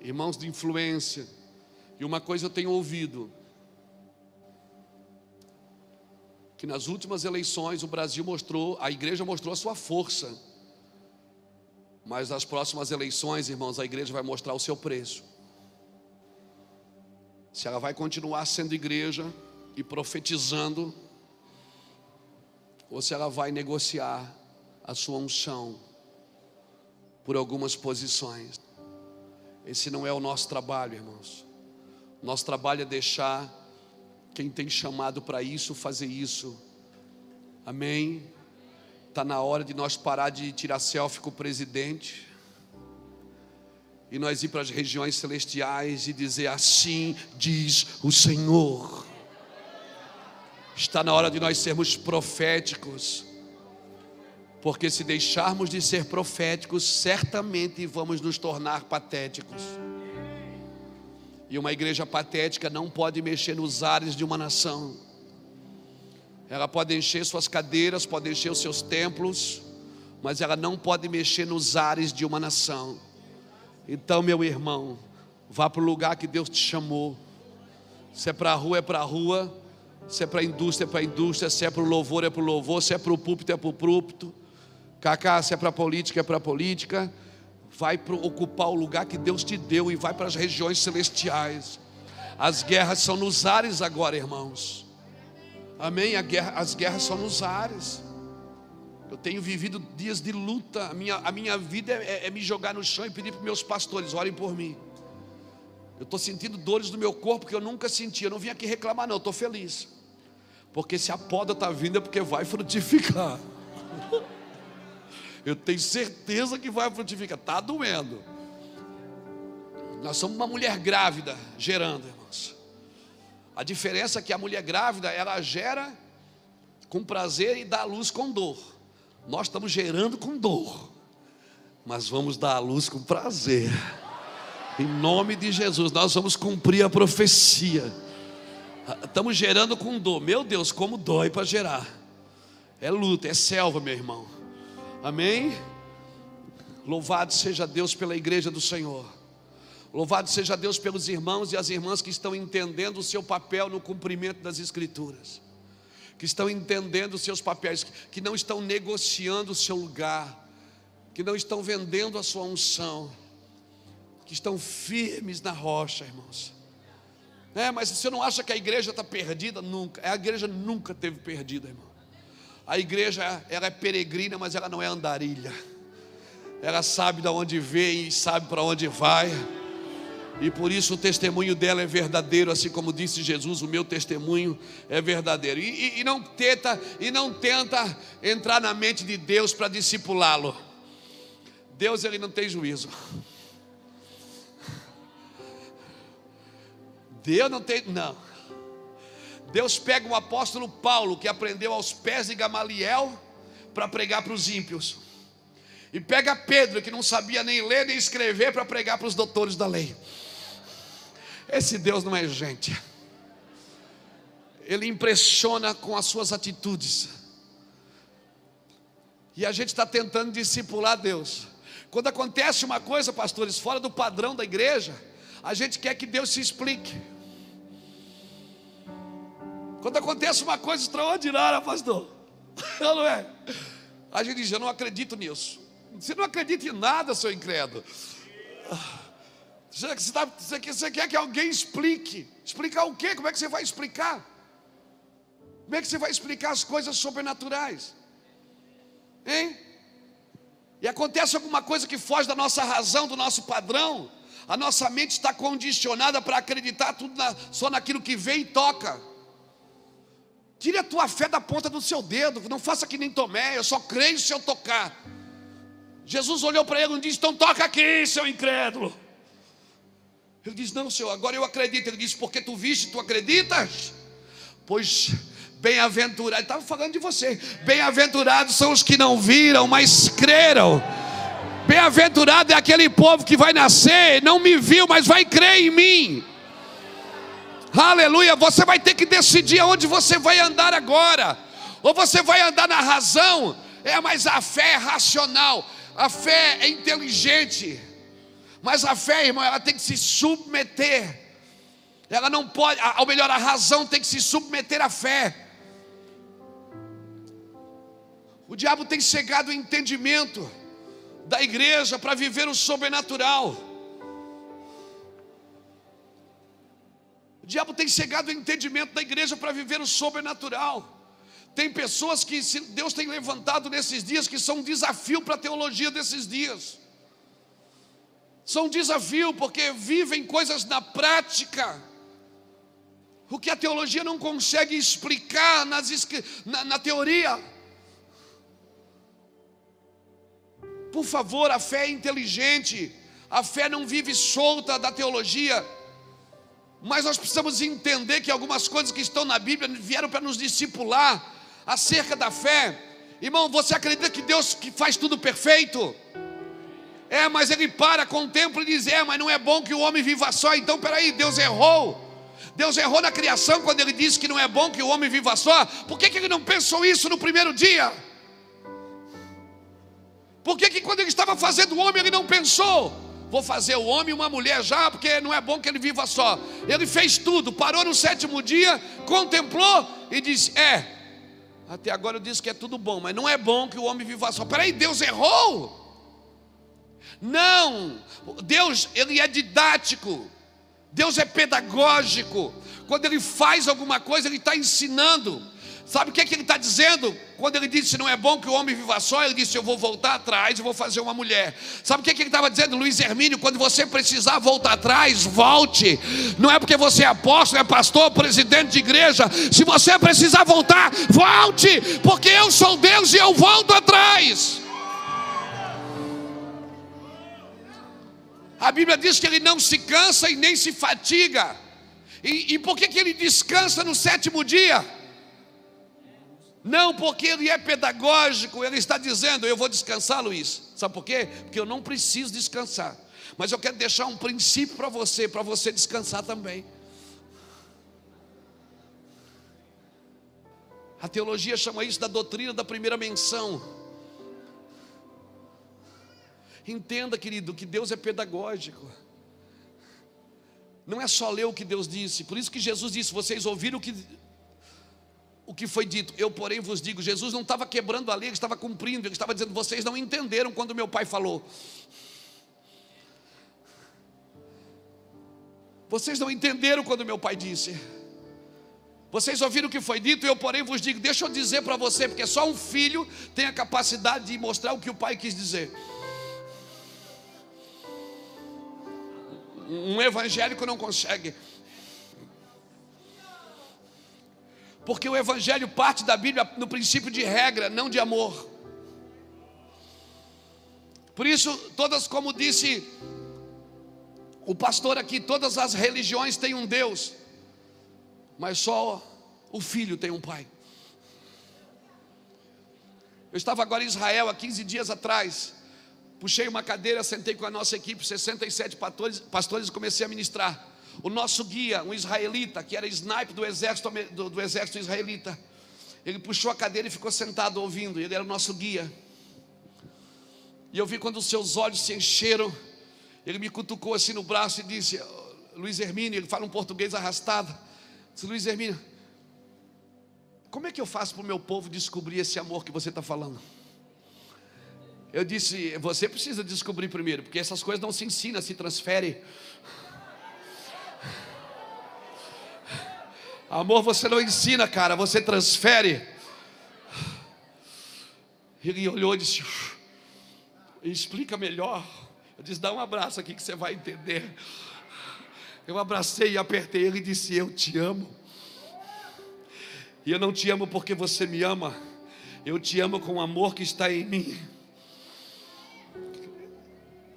irmãos de influência. E uma coisa eu tenho ouvido: que nas últimas eleições o Brasil mostrou, a igreja mostrou a sua força. Mas nas próximas eleições, irmãos, a igreja vai mostrar o seu preço. Se ela vai continuar sendo igreja e profetizando, ou se ela vai negociar a sua unção por algumas posições. Esse não é o nosso trabalho, irmãos. Nosso trabalho é deixar quem tem chamado para isso fazer isso. Amém. Está na hora de nós parar de tirar selfie com o presidente e nós ir para as regiões celestiais e dizer assim diz o Senhor. Está na hora de nós sermos proféticos porque se deixarmos de ser proféticos, certamente vamos nos tornar patéticos. E uma igreja patética não pode mexer nos ares de uma nação. Ela pode encher suas cadeiras, pode encher os seus templos, mas ela não pode mexer nos ares de uma nação. Então, meu irmão, vá para o lugar que Deus te chamou. Se é para a rua, é para a rua. Se é para a indústria, é para a indústria. Se é para o louvor, é para o louvor. Se é para o púlpito, é para o púlpito. Cacá, se é para política, é para política. Vai ocupar o lugar que Deus te deu e vai para as regiões celestiais. As guerras são nos ares agora, irmãos. Amém? Guerra, as guerras são nos ares. Eu tenho vivido dias de luta. A minha, a minha vida é, é, é me jogar no chão e pedir para meus pastores: orem por mim. Eu estou sentindo dores no meu corpo que eu nunca senti. Eu não vim aqui reclamar, não. Estou feliz. Porque se a poda está vindo é porque vai frutificar. Eu tenho certeza que vai frutificar. Está doendo. Nós somos uma mulher grávida gerando, irmãos. A diferença é que a mulher grávida, ela gera com prazer e dá a luz com dor. Nós estamos gerando com dor, mas vamos dar a luz com prazer. Em nome de Jesus, nós vamos cumprir a profecia. Estamos gerando com dor. Meu Deus, como dói para gerar. É luta, é selva, meu irmão. Amém? Louvado seja Deus pela igreja do Senhor. Louvado seja Deus pelos irmãos e as irmãs que estão entendendo o seu papel no cumprimento das Escrituras, que estão entendendo os seus papéis, que não estão negociando o seu lugar, que não estão vendendo a sua unção, que estão firmes na rocha, irmãos. É, mas você não acha que a igreja está perdida? Nunca. A igreja nunca teve perdida, irmão. A igreja, ela é peregrina, mas ela não é andarilha. Ela sabe de onde vem e sabe para onde vai. E por isso o testemunho dela é verdadeiro, assim como disse Jesus, o meu testemunho é verdadeiro. E, e, e não tenta e não tenta entrar na mente de Deus para discipulá-lo. Deus ele não tem juízo. Deus não tem, não. Deus pega o apóstolo Paulo, que aprendeu aos pés de Gamaliel, para pregar para os ímpios. E pega Pedro, que não sabia nem ler nem escrever, para pregar para os doutores da lei. Esse Deus não é gente. Ele impressiona com as suas atitudes. E a gente está tentando discipular Deus. Quando acontece uma coisa, pastores, fora do padrão da igreja, a gente quer que Deus se explique. Quando acontece uma coisa extraordinária, pastor, não é? A gente diz: Eu não acredito nisso. Você não acredita em nada, seu incrédulo. Você, tá, você, você quer que alguém explique? Explicar o quê? Como é que você vai explicar? Como é que você vai explicar as coisas sobrenaturais? Hein? E acontece alguma coisa que foge da nossa razão, do nosso padrão, a nossa mente está condicionada para acreditar tudo na, só naquilo que vê e toca. Tire a tua fé da ponta do seu dedo, não faça que nem Tomé, eu só creio se eu tocar. Jesus olhou para ele e disse: Então toca aqui, seu incrédulo. Ele disse: Não, senhor, agora eu acredito. Ele disse: Porque tu viste, tu acreditas? Pois bem-aventurado, estava falando de você. Bem-aventurados são os que não viram, mas creram. Bem-aventurado é aquele povo que vai nascer, não me viu, mas vai crer em mim. Aleluia, você vai ter que decidir aonde você vai andar agora. Ou você vai andar na razão, é, mas a fé é racional, a fé é inteligente. Mas a fé, irmão, ela tem que se submeter. Ela não pode, ou melhor, a razão tem que se submeter à fé. O diabo tem chegado ao entendimento da igreja para viver o sobrenatural. Diabo tem chegado ao entendimento da igreja para viver o sobrenatural. Tem pessoas que Deus tem levantado nesses dias que são um desafio para a teologia desses dias. São um desafio porque vivem coisas na prática. O que a teologia não consegue explicar nas, na, na teoria. Por favor, a fé é inteligente. A fé não vive solta da teologia. Mas nós precisamos entender que algumas coisas que estão na Bíblia vieram para nos discipular acerca da fé. Irmão, você acredita que Deus que faz tudo perfeito? É, mas ele para, contempla e diz: É, mas não é bom que o homem viva só. Então, peraí, Deus errou. Deus errou na criação quando ele disse que não é bom que o homem viva só. Por que, que ele não pensou isso no primeiro dia? Por que, que quando ele estava fazendo o homem ele não pensou? Vou fazer o homem e uma mulher já, porque não é bom que ele viva só. Ele fez tudo, parou no sétimo dia, contemplou e disse: É, até agora eu disse que é tudo bom, mas não é bom que o homem viva só. Peraí, Deus errou? Não, Deus, ele é didático, Deus é pedagógico. Quando ele faz alguma coisa, ele está ensinando. Sabe o que, é que ele está dizendo? Quando ele disse não é bom que o homem viva só, ele disse: Eu vou voltar atrás e vou fazer uma mulher. Sabe o que, é que ele estava dizendo, Luiz Hermínio? Quando você precisar voltar atrás, volte. Não é porque você é apóstolo, é pastor, presidente de igreja. Se você precisar voltar, volte, porque eu sou Deus e eu volto atrás. A Bíblia diz que ele não se cansa e nem se fatiga. E, e por que, que ele descansa no sétimo dia? Não, porque ele é pedagógico, ele está dizendo: Eu vou descansar, Luiz. Sabe por quê? Porque eu não preciso descansar. Mas eu quero deixar um princípio para você, para você descansar também. A teologia chama isso da doutrina da primeira menção. Entenda, querido, que Deus é pedagógico. Não é só ler o que Deus disse. Por isso que Jesus disse: Vocês ouviram o que o que foi dito. Eu, porém, vos digo: Jesus não estava quebrando a lei, ele estava cumprindo, ele estava dizendo: vocês não entenderam quando meu pai falou. Vocês não entenderam quando meu pai disse. Vocês ouviram o que foi dito, eu, porém, vos digo: deixa eu dizer para você, porque só um filho tem a capacidade de mostrar o que o pai quis dizer. Um evangélico não consegue. Porque o Evangelho parte da Bíblia no princípio de regra, não de amor. Por isso, todas, como disse o pastor aqui, todas as religiões têm um Deus, mas só o filho tem um pai. Eu estava agora em Israel há 15 dias atrás, Puxei uma cadeira, sentei com a nossa equipe, 67 pastores, pastores e comecei a ministrar. O nosso guia, um israelita, que era sniper do exército, do, do exército israelita, ele puxou a cadeira e ficou sentado ouvindo, ele era o nosso guia. E eu vi quando os seus olhos se encheram, ele me cutucou assim no braço e disse: Luiz Hermínio, ele fala um português arrastado. Disse, Luiz Hermínio, como é que eu faço para o meu povo descobrir esse amor que você está falando? Eu disse, você precisa descobrir primeiro, porque essas coisas não se ensinam, se transferem. Amor você não ensina, cara, você transfere. Ele olhou e disse: Explica melhor. Eu disse: Dá um abraço aqui que você vai entender. Eu abracei e apertei ele e disse: Eu te amo. E eu não te amo porque você me ama, eu te amo com o amor que está em mim.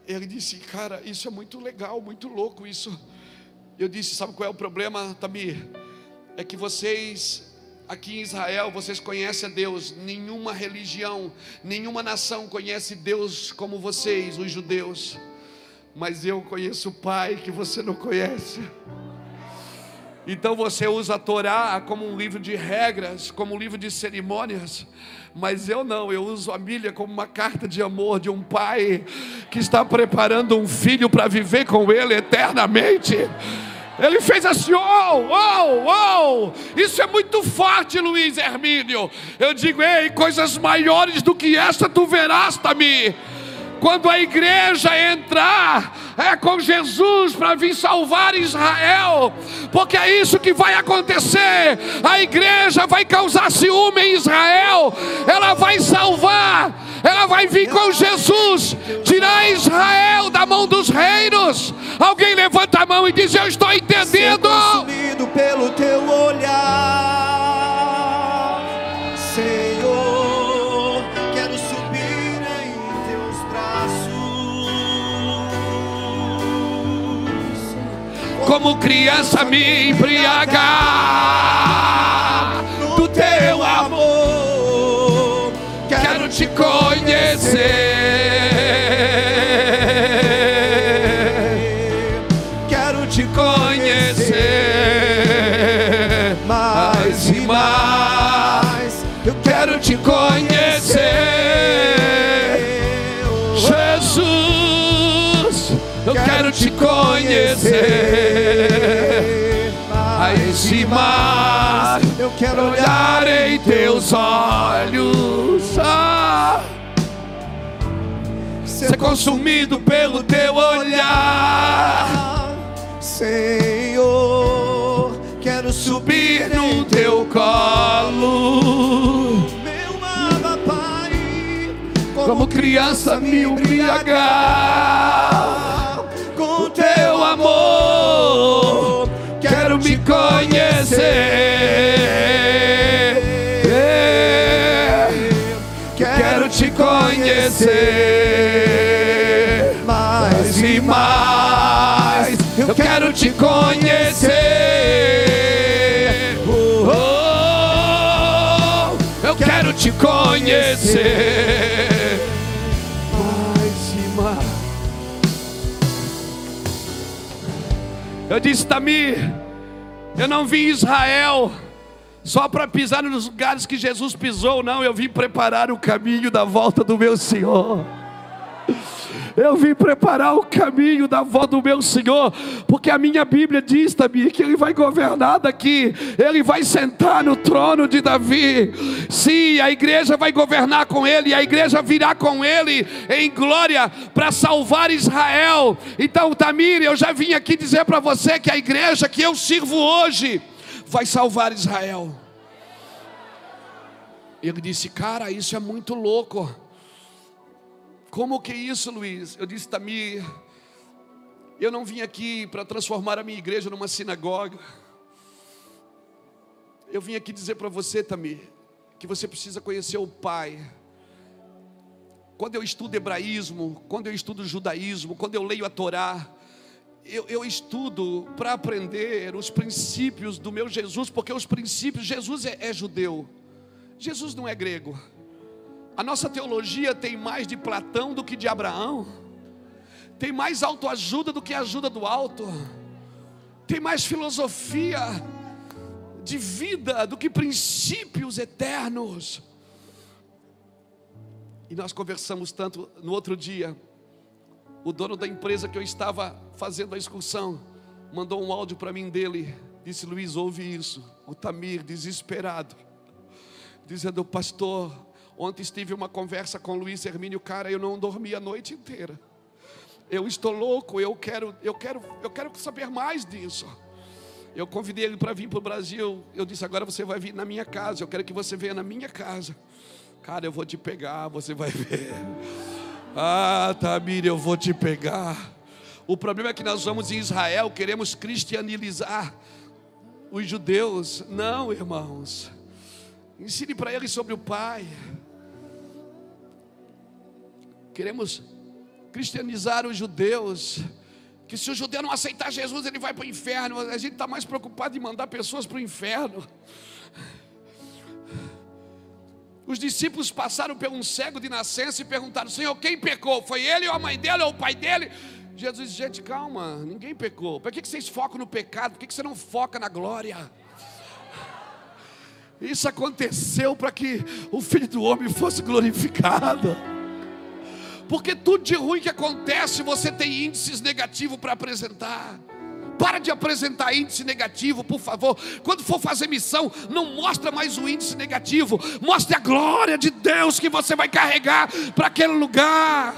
Ele disse: Cara, isso é muito legal, muito louco isso. Eu disse: Sabe qual é o problema, Tamir? É que vocês aqui em Israel, vocês conhecem a Deus. Nenhuma religião, nenhuma nação conhece Deus como vocês, os judeus. Mas eu conheço o Pai que você não conhece. Então você usa a Torá como um livro de regras, como um livro de cerimônias, mas eu não, eu uso a Bíblia como uma carta de amor de um pai que está preparando um filho para viver com ele eternamente. Ele fez assim, uou, uou, uou. Isso é muito forte, Luiz Hermínio. Eu digo, ei, coisas maiores do que essa tu verás, Tamir. Quando a igreja entrar é com Jesus para vir salvar Israel, porque é isso que vai acontecer. A igreja vai causar ciúme em Israel, ela vai salvar, ela vai vir com Jesus, tirar Israel da mão dos reinos. Alguém levanta a mão e diz: Eu estou entendendo. Consumido pelo teu olhar, Senhor, quero subir em teus braços. como criança me embriagar do teu amor, quero te conhecer mais e mais Eu quero olhar em teus olhos, ah, ser consumido pelo teu olhar, Senhor, quero subir subir no teu colo, meu amado Pai, como criança me embriagar conhecer, quero te conhecer. mais e mais. Eu quero te conhecer. Oh, eu quero te conhecer. Mais e mais. Eu disse, Tamir, eu não vim Israel só para pisar nos lugares que Jesus pisou, não. Eu vim preparar o caminho da volta do meu Senhor. Eu vim preparar o caminho da volta do meu Senhor, porque a minha Bíblia diz também que Ele vai governar daqui, Ele vai sentar no trono de Davi. Sim, a igreja vai governar com Ele, a igreja virá com Ele em glória para salvar Israel. Então, Tamir, eu já vim aqui dizer para você que a igreja que eu sirvo hoje vai salvar Israel. Ele disse, cara, isso é muito louco. Como que isso, Luiz? Eu disse, Tamir, eu não vim aqui para transformar a minha igreja numa sinagoga. Eu vim aqui dizer para você, Tamir, que você precisa conhecer o Pai. Quando eu estudo hebraísmo, quando eu estudo judaísmo, quando eu leio a Torá, eu, eu estudo para aprender os princípios do meu Jesus, porque os princípios, Jesus é, é judeu, Jesus não é grego. A nossa teologia tem mais de Platão do que de Abraão, tem mais autoajuda do que ajuda do alto, tem mais filosofia de vida do que princípios eternos. E nós conversamos tanto no outro dia. O dono da empresa que eu estava fazendo a excursão mandou um áudio para mim dele. Disse: Luiz, ouve isso. O Tamir, desesperado, dizendo: Pastor, ontem estive uma conversa com Luiz Hermínio, cara, eu não dormi a noite inteira. Eu estou louco, eu quero, eu quero, eu quero saber mais disso. Eu convidei ele para vir para o Brasil. Eu disse: agora você vai vir na minha casa. Eu quero que você venha na minha casa. Cara, eu vou te pegar, você vai ver. Ah, Tamir, eu vou te pegar. O problema é que nós vamos em Israel, queremos cristianizar os judeus. Não, irmãos. Ensine para eles sobre o Pai. Queremos cristianizar os judeus. Que se o judeu não aceitar Jesus, ele vai para o inferno. A gente está mais preocupado em mandar pessoas para o inferno. Os discípulos passaram por um cego de nascença e perguntaram: Senhor, quem pecou? Foi ele ou a mãe dele ou o pai dele? Jesus disse: Gente, calma, ninguém pecou. Por que vocês focam no pecado? Por que você não foca na glória? Isso aconteceu para que o Filho do Homem fosse glorificado. Porque tudo de ruim que acontece, você tem índices negativos para apresentar. Para de apresentar índice negativo, por favor. Quando for fazer missão, não mostra mais o índice negativo, mostre a glória de Deus que você vai carregar para aquele lugar.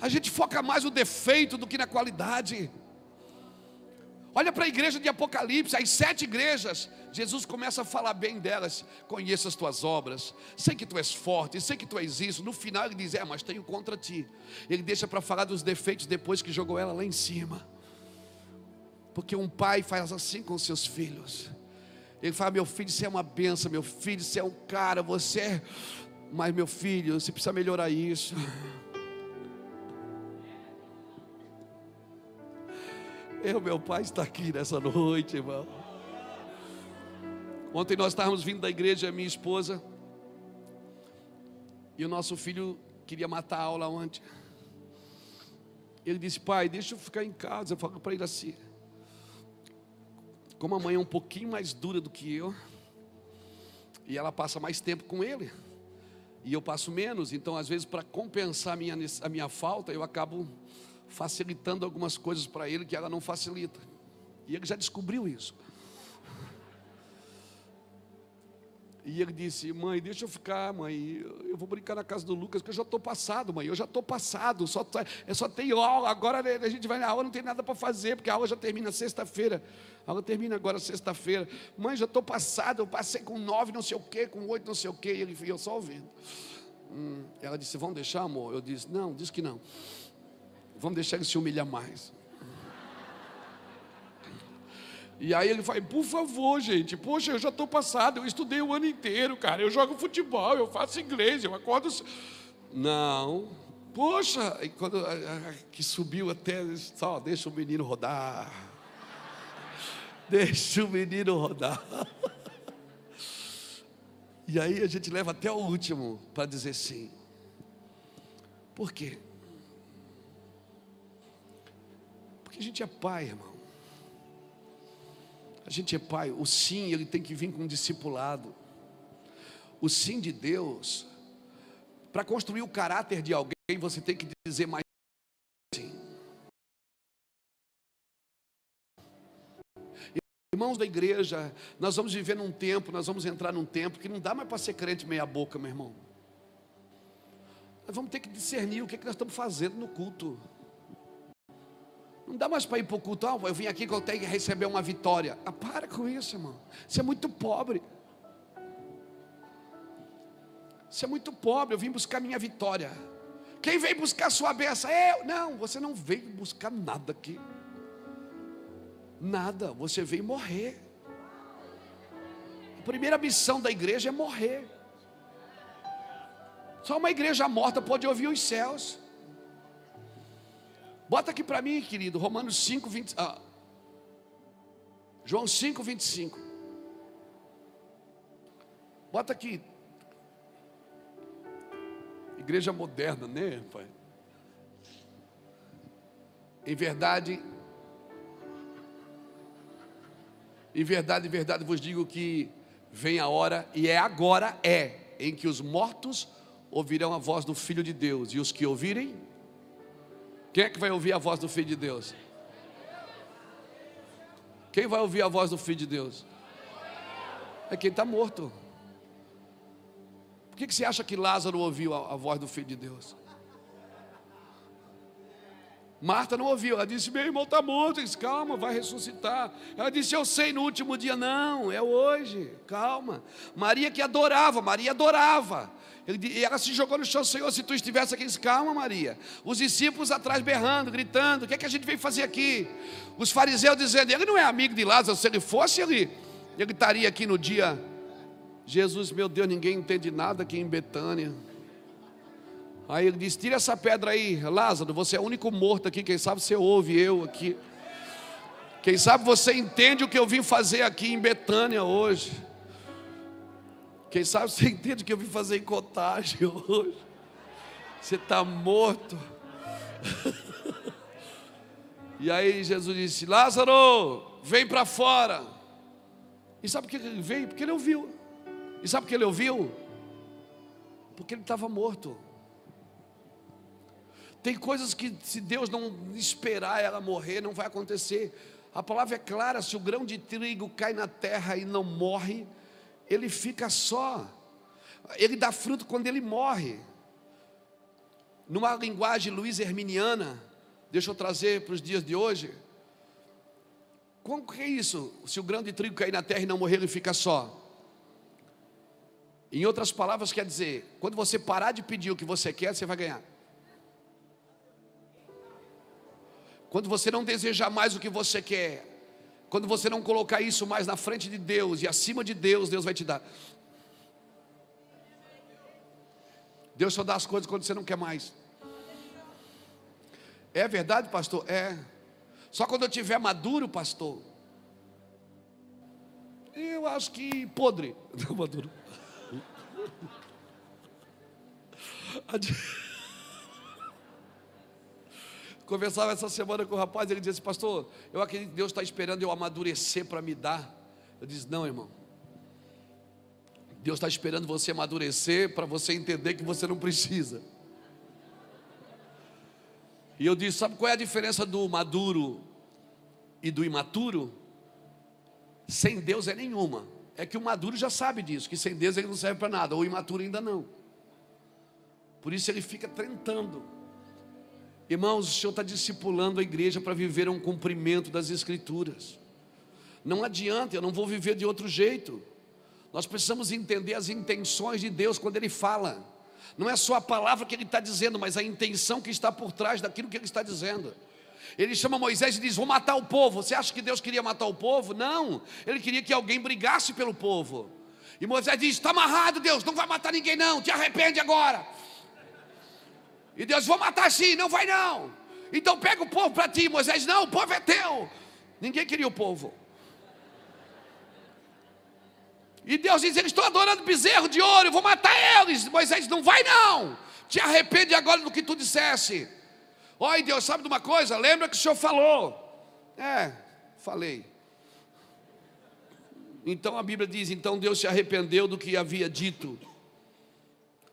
A gente foca mais no defeito do que na qualidade. Olha para a igreja de Apocalipse, as sete igrejas. Jesus começa a falar bem delas. Conheça as tuas obras. Sei que tu és forte, sei que tu és isso. No final ele diz: É, mas tenho contra ti. Ele deixa para falar dos defeitos depois que jogou ela lá em cima. Porque um pai faz assim com seus filhos. Ele fala: Meu filho, você é uma benção. Meu filho, você é um cara. Você é. Mas, meu filho, você precisa melhorar isso. Eu, meu pai está aqui nessa noite, irmão. Ontem nós estávamos vindo da igreja, minha esposa, e o nosso filho queria matar a aula ontem. Ele disse, pai, deixa eu ficar em casa. Eu falo para ele assim: como a mãe é um pouquinho mais dura do que eu, e ela passa mais tempo com ele, e eu passo menos, então às vezes para compensar a minha, a minha falta, eu acabo facilitando algumas coisas para ele que ela não facilita. E ele já descobriu isso. E ele disse: Mãe, deixa eu ficar, mãe. Eu vou brincar na casa do Lucas, que eu já estou passado, mãe. Eu já estou passado. Só, tá, é só tem aula. Agora a gente vai na aula, não tem nada para fazer, porque a aula já termina sexta-feira. A aula termina agora sexta-feira. Mãe, já estou passado. Eu passei com nove, não sei o quê, com oito, não sei o quê. E ele eu só ouvindo. Hum, ela disse: Vamos deixar, amor? Eu disse: Não, disse que não. Vamos deixar ele se humilhar mais. E aí ele vai, por favor, gente, poxa, eu já estou passado, eu estudei o ano inteiro, cara, eu jogo futebol, eu faço inglês, eu acordo. Não, poxa, e quando que subiu até, só deixa o menino rodar. Deixa o menino rodar. E aí a gente leva até o último para dizer sim. Por quê? Porque a gente é pai, irmão. A gente é pai. O sim, ele tem que vir com um discipulado. O sim de Deus, para construir o caráter de alguém, você tem que dizer mais sim. Irmãos da igreja, nós vamos viver num tempo, nós vamos entrar num tempo que não dá mais para ser crente meia boca, meu irmão. Nós vamos ter que discernir o que, é que nós estamos fazendo no culto. Não dá mais para ir para o culto. Ah, eu vim aqui que eu tenho que receber uma vitória. Ah, para com isso, irmão. Você é muito pobre. Você é muito pobre. Eu vim buscar minha vitória. Quem veio buscar sua bênção? Eu. Não, você não veio buscar nada aqui. Nada. Você veio morrer. A primeira missão da igreja é morrer. Só uma igreja morta pode ouvir os céus. Bota aqui para mim, querido, Romanos 5, 20, ah, João 5, 25. Bota aqui, Igreja moderna, né, pai? Em verdade, em verdade, em verdade vos digo que vem a hora, e é agora, é, em que os mortos ouvirão a voz do Filho de Deus, e os que ouvirem, quem é que vai ouvir a voz do Filho de Deus? Quem vai ouvir a voz do Filho de Deus? É quem está morto. Por que, que você acha que Lázaro ouviu a, a voz do Filho de Deus? Marta não ouviu, ela disse: Meu irmão está morto. disse: Calma, vai ressuscitar. Ela disse: Eu sei no último dia. Não, é hoje, calma. Maria que adorava, Maria adorava. E ela se jogou no chão, Senhor, se tu estivesse aqui, disse, calma, Maria. Os discípulos atrás berrando, gritando: O que é que a gente veio fazer aqui? Os fariseus dizendo: Ele não é amigo de Lázaro, se ele fosse, ele, ele estaria aqui no dia. Jesus, meu Deus, ninguém entende nada aqui em Betânia. Aí ele disse: Tira essa pedra aí, Lázaro. Você é o único morto aqui. Quem sabe você ouve eu aqui. Quem sabe você entende o que eu vim fazer aqui em Betânia hoje. Quem sabe você entende o que eu vim fazer em Cotagem hoje. Você está morto. e aí Jesus disse: Lázaro, vem para fora. E sabe por que ele veio? Porque ele ouviu. E sabe por que ele ouviu? Porque ele estava morto. Tem coisas que, se Deus não esperar ela morrer, não vai acontecer. A palavra é clara: se o grão de trigo cai na terra e não morre, ele fica só. Ele dá fruto quando ele morre. Numa linguagem Luiz Herminiana, deixa eu trazer para os dias de hoje. Como que é isso? Se o grão de trigo cair na terra e não morrer, ele fica só. Em outras palavras, quer dizer, quando você parar de pedir o que você quer, você vai ganhar. Quando você não desejar mais o que você quer, quando você não colocar isso mais na frente de Deus e acima de Deus, Deus vai te dar. Deus só dá as coisas quando você não quer mais. É verdade, pastor? É. Só quando eu tiver maduro, pastor. Eu acho que podre. Não, maduro. Conversava essa semana com o rapaz, ele disse pastor, eu acredito que Deus está esperando eu amadurecer para me dar. Eu disse, não, irmão. Deus está esperando você amadurecer para você entender que você não precisa. E eu disse, sabe qual é a diferença do maduro e do imaturo? Sem Deus é nenhuma. É que o maduro já sabe disso, que sem Deus ele não serve para nada, ou o imaturo ainda não. Por isso ele fica tentando. Irmãos, o Senhor está discipulando a igreja para viver um cumprimento das Escrituras. Não adianta, eu não vou viver de outro jeito. Nós precisamos entender as intenções de Deus quando Ele fala. Não é só a palavra que Ele está dizendo, mas a intenção que está por trás daquilo que Ele está dizendo. Ele chama Moisés e diz: Vou matar o povo. Você acha que Deus queria matar o povo? Não, Ele queria que alguém brigasse pelo povo. E Moisés diz: Está amarrado, Deus, não vai matar ninguém, não, te arrepende agora. E Deus, vou matar sim, não vai não. Então pega o povo para ti, Moisés, não, o povo é teu. Ninguém queria o povo. E Deus diz: Eles estão adorando bezerro de ouro, eu vou matar eles. Moisés, não vai não. Te arrepende agora do que tu dissesse. Oi, Deus, sabe de uma coisa? Lembra que o Senhor falou. É, falei. Então a Bíblia diz: então Deus se arrependeu do que havia dito.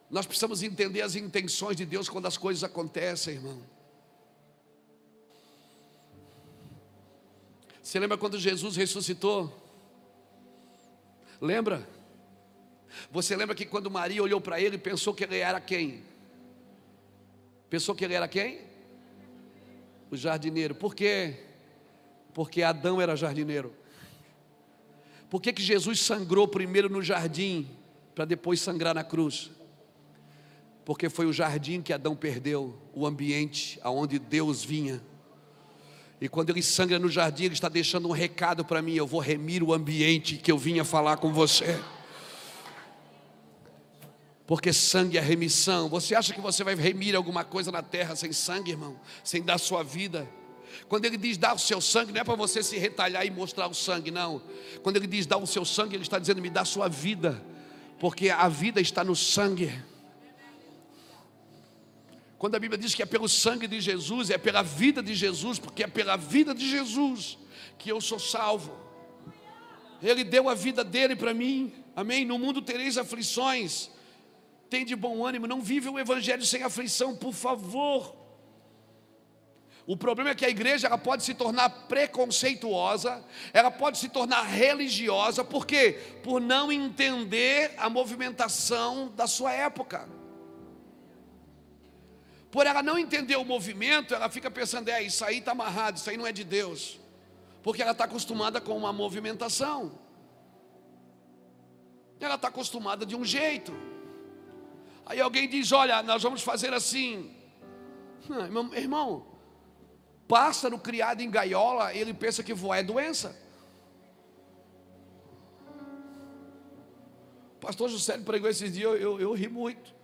Nós precisamos entender as intenções de Deus quando as coisas acontecem, irmão. Você lembra quando Jesus ressuscitou? Lembra? Você lembra que quando Maria olhou para ele, pensou que ele era quem? Pensou que ele era quem? O jardineiro. Por quê? Porque Adão era jardineiro. Por que, que Jesus sangrou primeiro no jardim, para depois sangrar na cruz? Porque foi o jardim que Adão perdeu, o ambiente aonde Deus vinha. E quando ele sangra no jardim, ele está deixando um recado para mim: eu vou remir o ambiente que eu vinha falar com você. Porque sangue é remissão. Você acha que você vai remir alguma coisa na terra sem sangue, irmão? Sem dar sua vida? Quando ele diz dar o seu sangue, não é para você se retalhar e mostrar o sangue, não. Quando ele diz dar o seu sangue, ele está dizendo me dá a sua vida, porque a vida está no sangue. Quando a Bíblia diz que é pelo sangue de Jesus, é pela vida de Jesus, porque é pela vida de Jesus que eu sou salvo. Ele deu a vida dele para mim, amém? No mundo tereis aflições, tem de bom ânimo, não vive o Evangelho sem aflição, por favor. O problema é que a igreja ela pode se tornar preconceituosa, ela pode se tornar religiosa, por quê? Por não entender a movimentação da sua época. Por ela não entender o movimento, ela fica pensando, é, isso aí está amarrado, isso aí não é de Deus. Porque ela está acostumada com uma movimentação. Ela está acostumada de um jeito. Aí alguém diz, olha, nós vamos fazer assim. Irmão, irmão Pássaro criado em gaiola, ele pensa que voar é doença. Pastor José pregou esses dias, eu, eu, eu ri muito.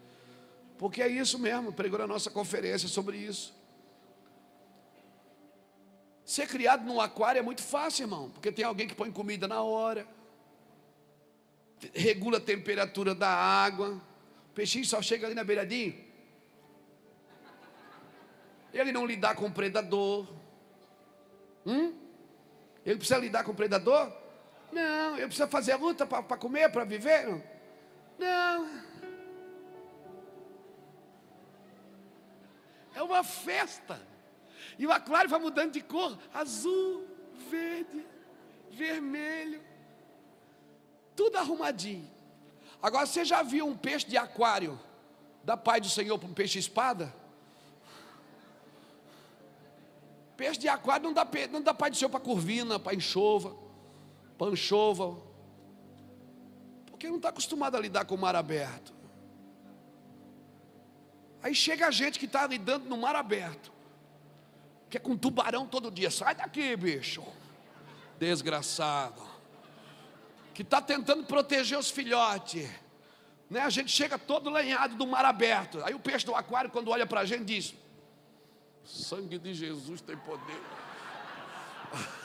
Porque é isso mesmo, pregou na nossa conferência sobre isso. Ser criado num aquário é muito fácil, irmão, porque tem alguém que põe comida na hora, regula a temperatura da água, o peixinho só chega ali na beiradinha, ele não lidar com o predador. Hum? Ele precisa lidar com o predador? Não. Ele precisa fazer luta para comer, para viver? Não. É uma festa. E o aquário vai mudando de cor: azul, verde, vermelho. Tudo arrumadinho. Agora, você já viu um peixe de aquário da Pai do Senhor para um peixe espada? Peixe de aquário não dá, não dá pai de seu para curvina, para enxova, para anchova. Porque não está acostumado a lidar com o mar aberto. Aí chega a gente que está lidando no mar aberto. Que é com tubarão todo dia. Sai daqui, bicho. Desgraçado. Que está tentando proteger os filhotes. Né? A gente chega todo lenhado do mar aberto. Aí o peixe do aquário, quando olha para a gente, diz: sangue de Jesus tem poder.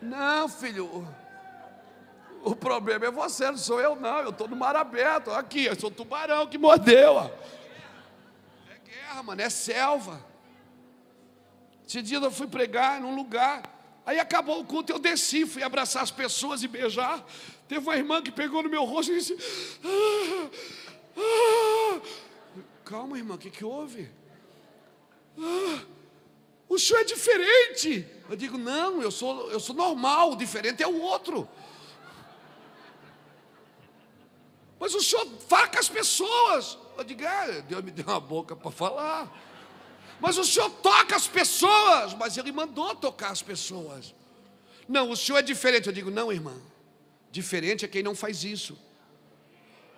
Não, filho. O problema é você, não sou eu, não. Eu estou no mar aberto. Aqui, eu sou tubarão que mordeu. Ó. É guerra, mano, é selva. Esse dia eu fui pregar num lugar. Aí acabou o culto, eu desci, fui abraçar as pessoas e beijar. Teve uma irmã que pegou no meu rosto e disse: ah, ah, calma, irmã, o que, que houve? Ah, o senhor é diferente. Eu digo, não, eu sou, eu sou normal, o diferente é o outro. Mas o senhor faca as pessoas. Eu digo, ah, Deus me deu uma boca para falar. Mas o senhor toca as pessoas. Mas ele mandou tocar as pessoas. Não, o senhor é diferente. Eu digo, não, irmã. Diferente é quem não faz isso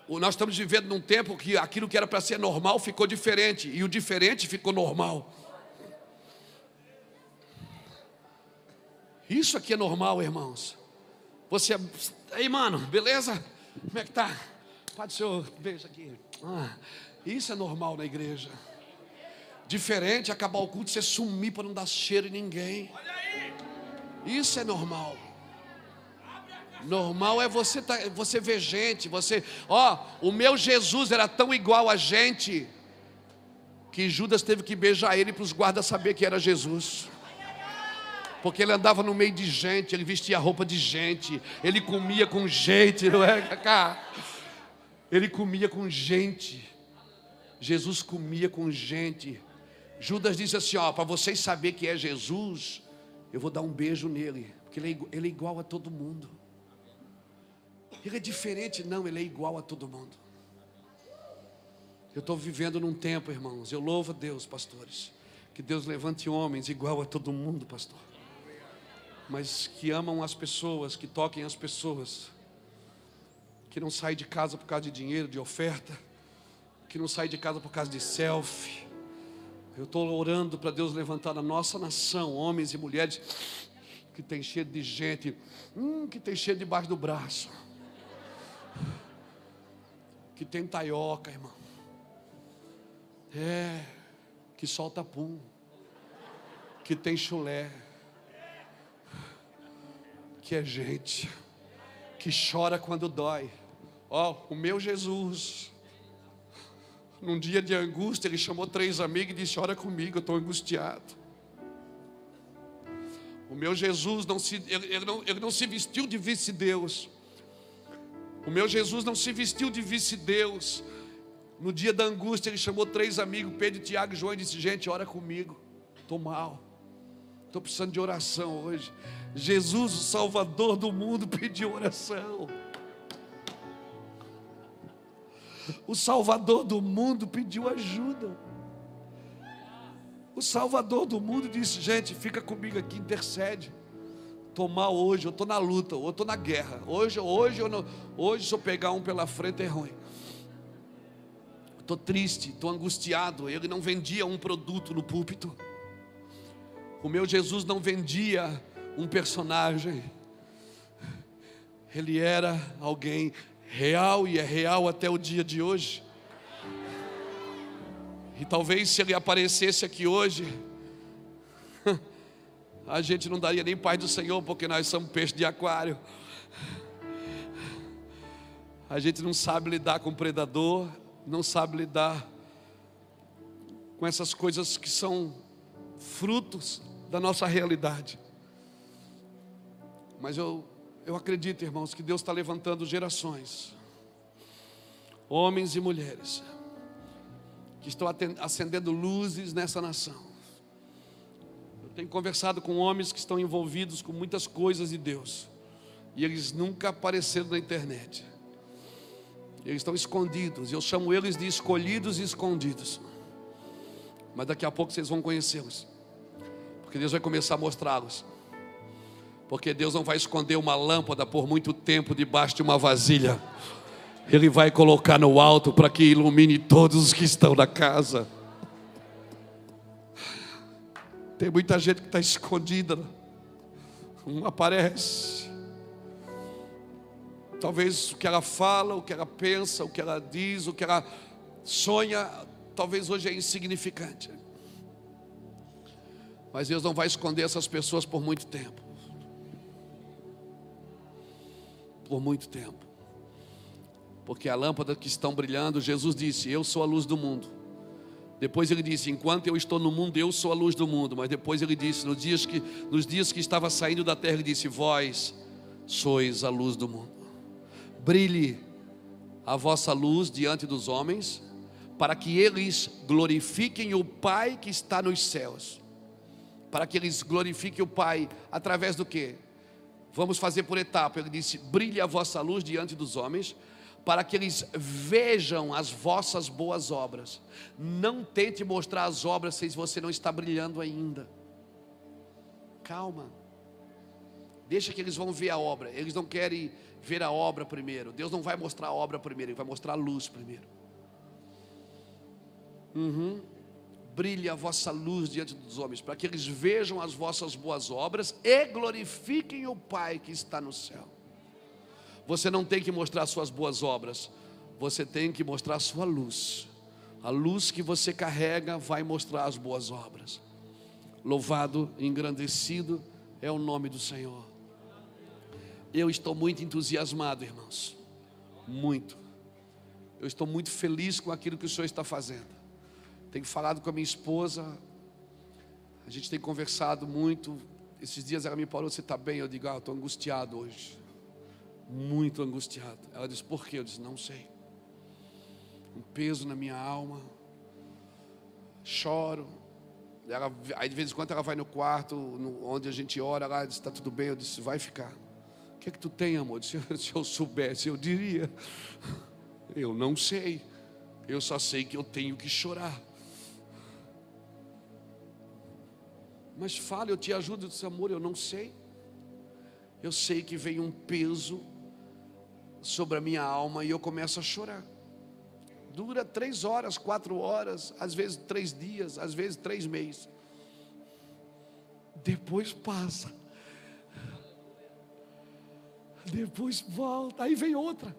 nós estamos vivendo num tempo que aquilo que era para ser normal ficou diferente, e o diferente ficou normal. Isso aqui é normal, irmãos. Você, é, aí, mano, beleza? Como é que tá? Pode ser, beijo aqui. Ah, isso é normal na igreja. Diferente acabar o culto, você sumir para não dar cheiro em ninguém. Isso é normal. Normal é você, tá, você ver gente, você, ó, o meu Jesus era tão igual a gente que Judas teve que beijar ele para os guardas saber que era Jesus. Porque ele andava no meio de gente, ele vestia roupa de gente, ele comia com gente, não é? Ele comia com gente. Jesus comia com gente. Judas disse assim: ó, para vocês saber que é Jesus, eu vou dar um beijo nele, porque ele é, ele é igual a todo mundo. Ele é diferente, não, ele é igual a todo mundo. Eu estou vivendo num tempo, irmãos. Eu louvo a Deus, pastores. Que Deus levante homens igual a todo mundo, pastor. Mas que amam as pessoas, que toquem as pessoas. Que não saem de casa por causa de dinheiro, de oferta. Que não saem de casa por causa de selfie. Eu estou orando para Deus levantar na nossa nação homens e mulheres que tem cheio de gente, hum, que tem cheio debaixo do braço que tem taioca, irmão. É, que solta pum, que tem chulé, que é gente, que chora quando dói, Ó, o meu Jesus, num dia de angústia, ele chamou três amigos e disse: Ora comigo, eu estou angustiado. O meu Jesus não se, ele, ele não, ele não se vestiu de vice-deus. O meu Jesus não se vestiu de vice-deus. No dia da angústia, ele chamou três amigos, Pedro, Tiago e João, e disse: Gente, ora comigo, estou mal, estou precisando de oração hoje. Jesus, o Salvador do mundo, pediu oração. O Salvador do mundo pediu ajuda. O Salvador do mundo disse: Gente, fica comigo aqui, intercede. Estou mal hoje, eu estou na luta, ou estou na guerra. Hoje, hoje, eu não, hoje, se eu pegar um pela frente, é ruim. Estou triste, estou angustiado. Ele não vendia um produto no púlpito. O meu Jesus não vendia um personagem. Ele era alguém real e é real até o dia de hoje. E talvez se ele aparecesse aqui hoje, a gente não daria nem paz do Senhor, porque nós somos peixe de aquário. A gente não sabe lidar com predador, não sabe lidar com essas coisas que são frutos da nossa realidade. Mas eu eu acredito, irmãos, que Deus está levantando gerações, homens e mulheres, que estão acendendo luzes nessa nação. Eu tenho conversado com homens que estão envolvidos com muitas coisas de Deus, e eles nunca apareceram na internet. Eles estão escondidos, eu chamo eles de escolhidos e escondidos. Mas daqui a pouco vocês vão conhecê-los, porque Deus vai começar a mostrá-los. Porque Deus não vai esconder uma lâmpada por muito tempo debaixo de uma vasilha. Ele vai colocar no alto para que ilumine todos os que estão na casa. Tem muita gente que está escondida, não aparece. Talvez o que ela fala, o que ela pensa, o que ela diz, o que ela sonha, talvez hoje é insignificante. Mas Deus não vai esconder essas pessoas por muito tempo. Por muito tempo. Porque a lâmpada que estão brilhando, Jesus disse: Eu sou a luz do mundo. Depois ele disse: Enquanto eu estou no mundo, eu sou a luz do mundo. Mas depois ele disse: Nos dias que, nos dias que estava saindo da terra, ele disse: Vós sois a luz do mundo. Brilhe a vossa luz diante dos homens, para que eles glorifiquem o Pai que está nos céus. Para que eles glorifiquem o Pai através do que? Vamos fazer por etapa. Ele disse: brilhe a vossa luz diante dos homens, para que eles vejam as vossas boas obras. Não tente mostrar as obras se você não está brilhando ainda. Calma. Deixa que eles vão ver a obra. Eles não querem ver a obra primeiro. Deus não vai mostrar a obra primeiro, Ele vai mostrar a luz primeiro. Uhum brilhe a vossa luz diante dos homens, para que eles vejam as vossas boas obras e glorifiquem o Pai que está no céu. Você não tem que mostrar suas boas obras, você tem que mostrar sua luz. A luz que você carrega vai mostrar as boas obras. Louvado, engrandecido é o nome do Senhor. Eu estou muito entusiasmado, irmãos. Muito. Eu estou muito feliz com aquilo que o Senhor está fazendo. Tenho falado com a minha esposa, a gente tem conversado muito. Esses dias ela me parou, você está bem? Eu digo, ah, estou angustiado hoje. Muito angustiado. Ela disse, por quê? Eu disse, não sei. Um peso na minha alma. Choro. Ela, aí de vez em quando ela vai no quarto, no, onde a gente ora, ela diz, está tudo bem? Eu disse, vai ficar. O que é que tu tem, amor? Disse, se eu soubesse, eu diria. Eu não sei. Eu só sei que eu tenho que chorar. Mas fala, eu te ajudo. desse amor, eu não sei. Eu sei que vem um peso sobre a minha alma e eu começo a chorar. Dura três horas, quatro horas, às vezes três dias, às vezes três meses. Depois passa. Depois volta, aí vem outra.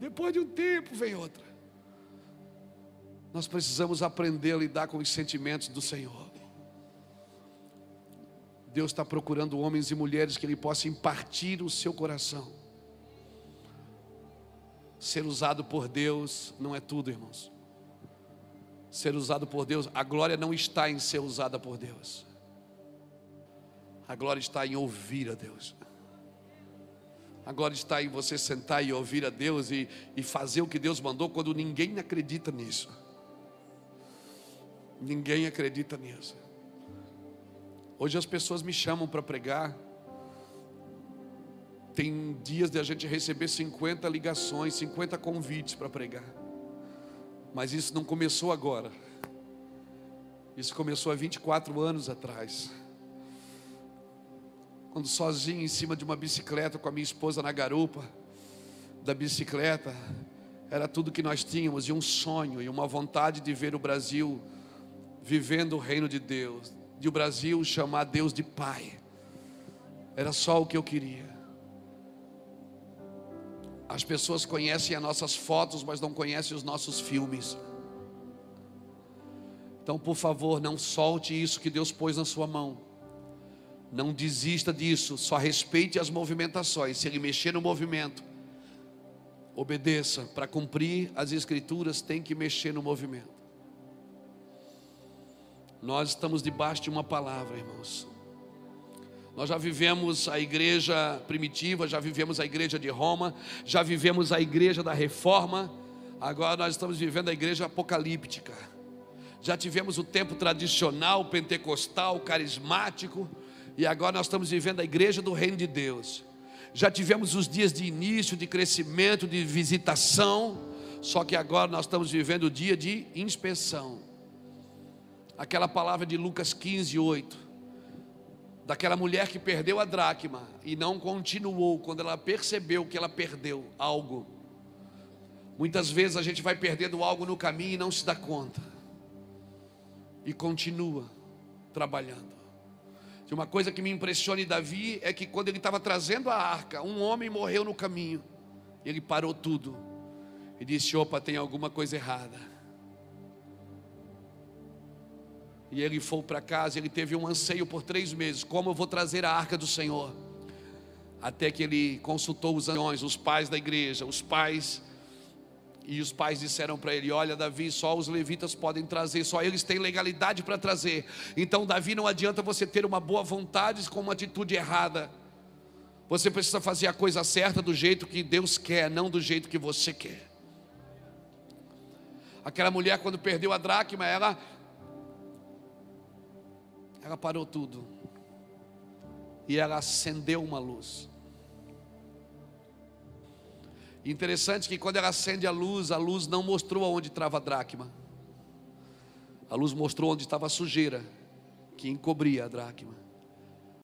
Depois de um tempo vem outra. Nós precisamos aprender a lidar com os sentimentos do Senhor. Deus está procurando homens e mulheres que Ele possa impartir o seu coração. Ser usado por Deus não é tudo, irmãos. Ser usado por Deus, a glória não está em ser usada por Deus. A glória está em ouvir a Deus. A glória está em você sentar e ouvir a Deus e, e fazer o que Deus mandou quando ninguém acredita nisso. Ninguém acredita nisso. Hoje as pessoas me chamam para pregar. Tem dias de a gente receber 50 ligações, 50 convites para pregar. Mas isso não começou agora. Isso começou há 24 anos atrás. Quando sozinho em cima de uma bicicleta com a minha esposa na garupa da bicicleta, era tudo que nós tínhamos e um sonho e uma vontade de ver o Brasil vivendo o reino de Deus, de o Brasil chamar Deus de Pai. Era só o que eu queria. As pessoas conhecem as nossas fotos, mas não conhecem os nossos filmes. Então, por favor, não solte isso que Deus pôs na sua mão. Não desista disso, só respeite as movimentações. Se ele mexer no movimento, obedeça. Para cumprir as escrituras, tem que mexer no movimento. Nós estamos debaixo de uma palavra, irmãos. Nós já vivemos a igreja primitiva, já vivemos a igreja de Roma, já vivemos a igreja da reforma, agora nós estamos vivendo a igreja apocalíptica. Já tivemos o tempo tradicional, pentecostal, carismático, e agora nós estamos vivendo a igreja do reino de Deus. Já tivemos os dias de início, de crescimento, de visitação, só que agora nós estamos vivendo o dia de inspeção. Aquela palavra de Lucas 15, 8 daquela mulher que perdeu a dracma e não continuou quando ela percebeu que ela perdeu algo. Muitas vezes a gente vai perdendo algo no caminho e não se dá conta, e continua trabalhando. E uma coisa que me impressiona em Davi é que quando ele estava trazendo a arca, um homem morreu no caminho, ele parou tudo e disse: opa, tem alguma coisa errada. E ele foi para casa, ele teve um anseio por três meses: como eu vou trazer a arca do Senhor? Até que ele consultou os anciões, os pais da igreja, os pais, e os pais disseram para ele: Olha, Davi, só os levitas podem trazer, só eles têm legalidade para trazer. Então, Davi, não adianta você ter uma boa vontade com uma atitude errada. Você precisa fazer a coisa certa do jeito que Deus quer, não do jeito que você quer. Aquela mulher, quando perdeu a dracma, ela ela parou tudo. E ela acendeu uma luz. Interessante que quando ela acende a luz, a luz não mostrou aonde estava a dracma. A luz mostrou onde estava a sujeira que encobria a dracma.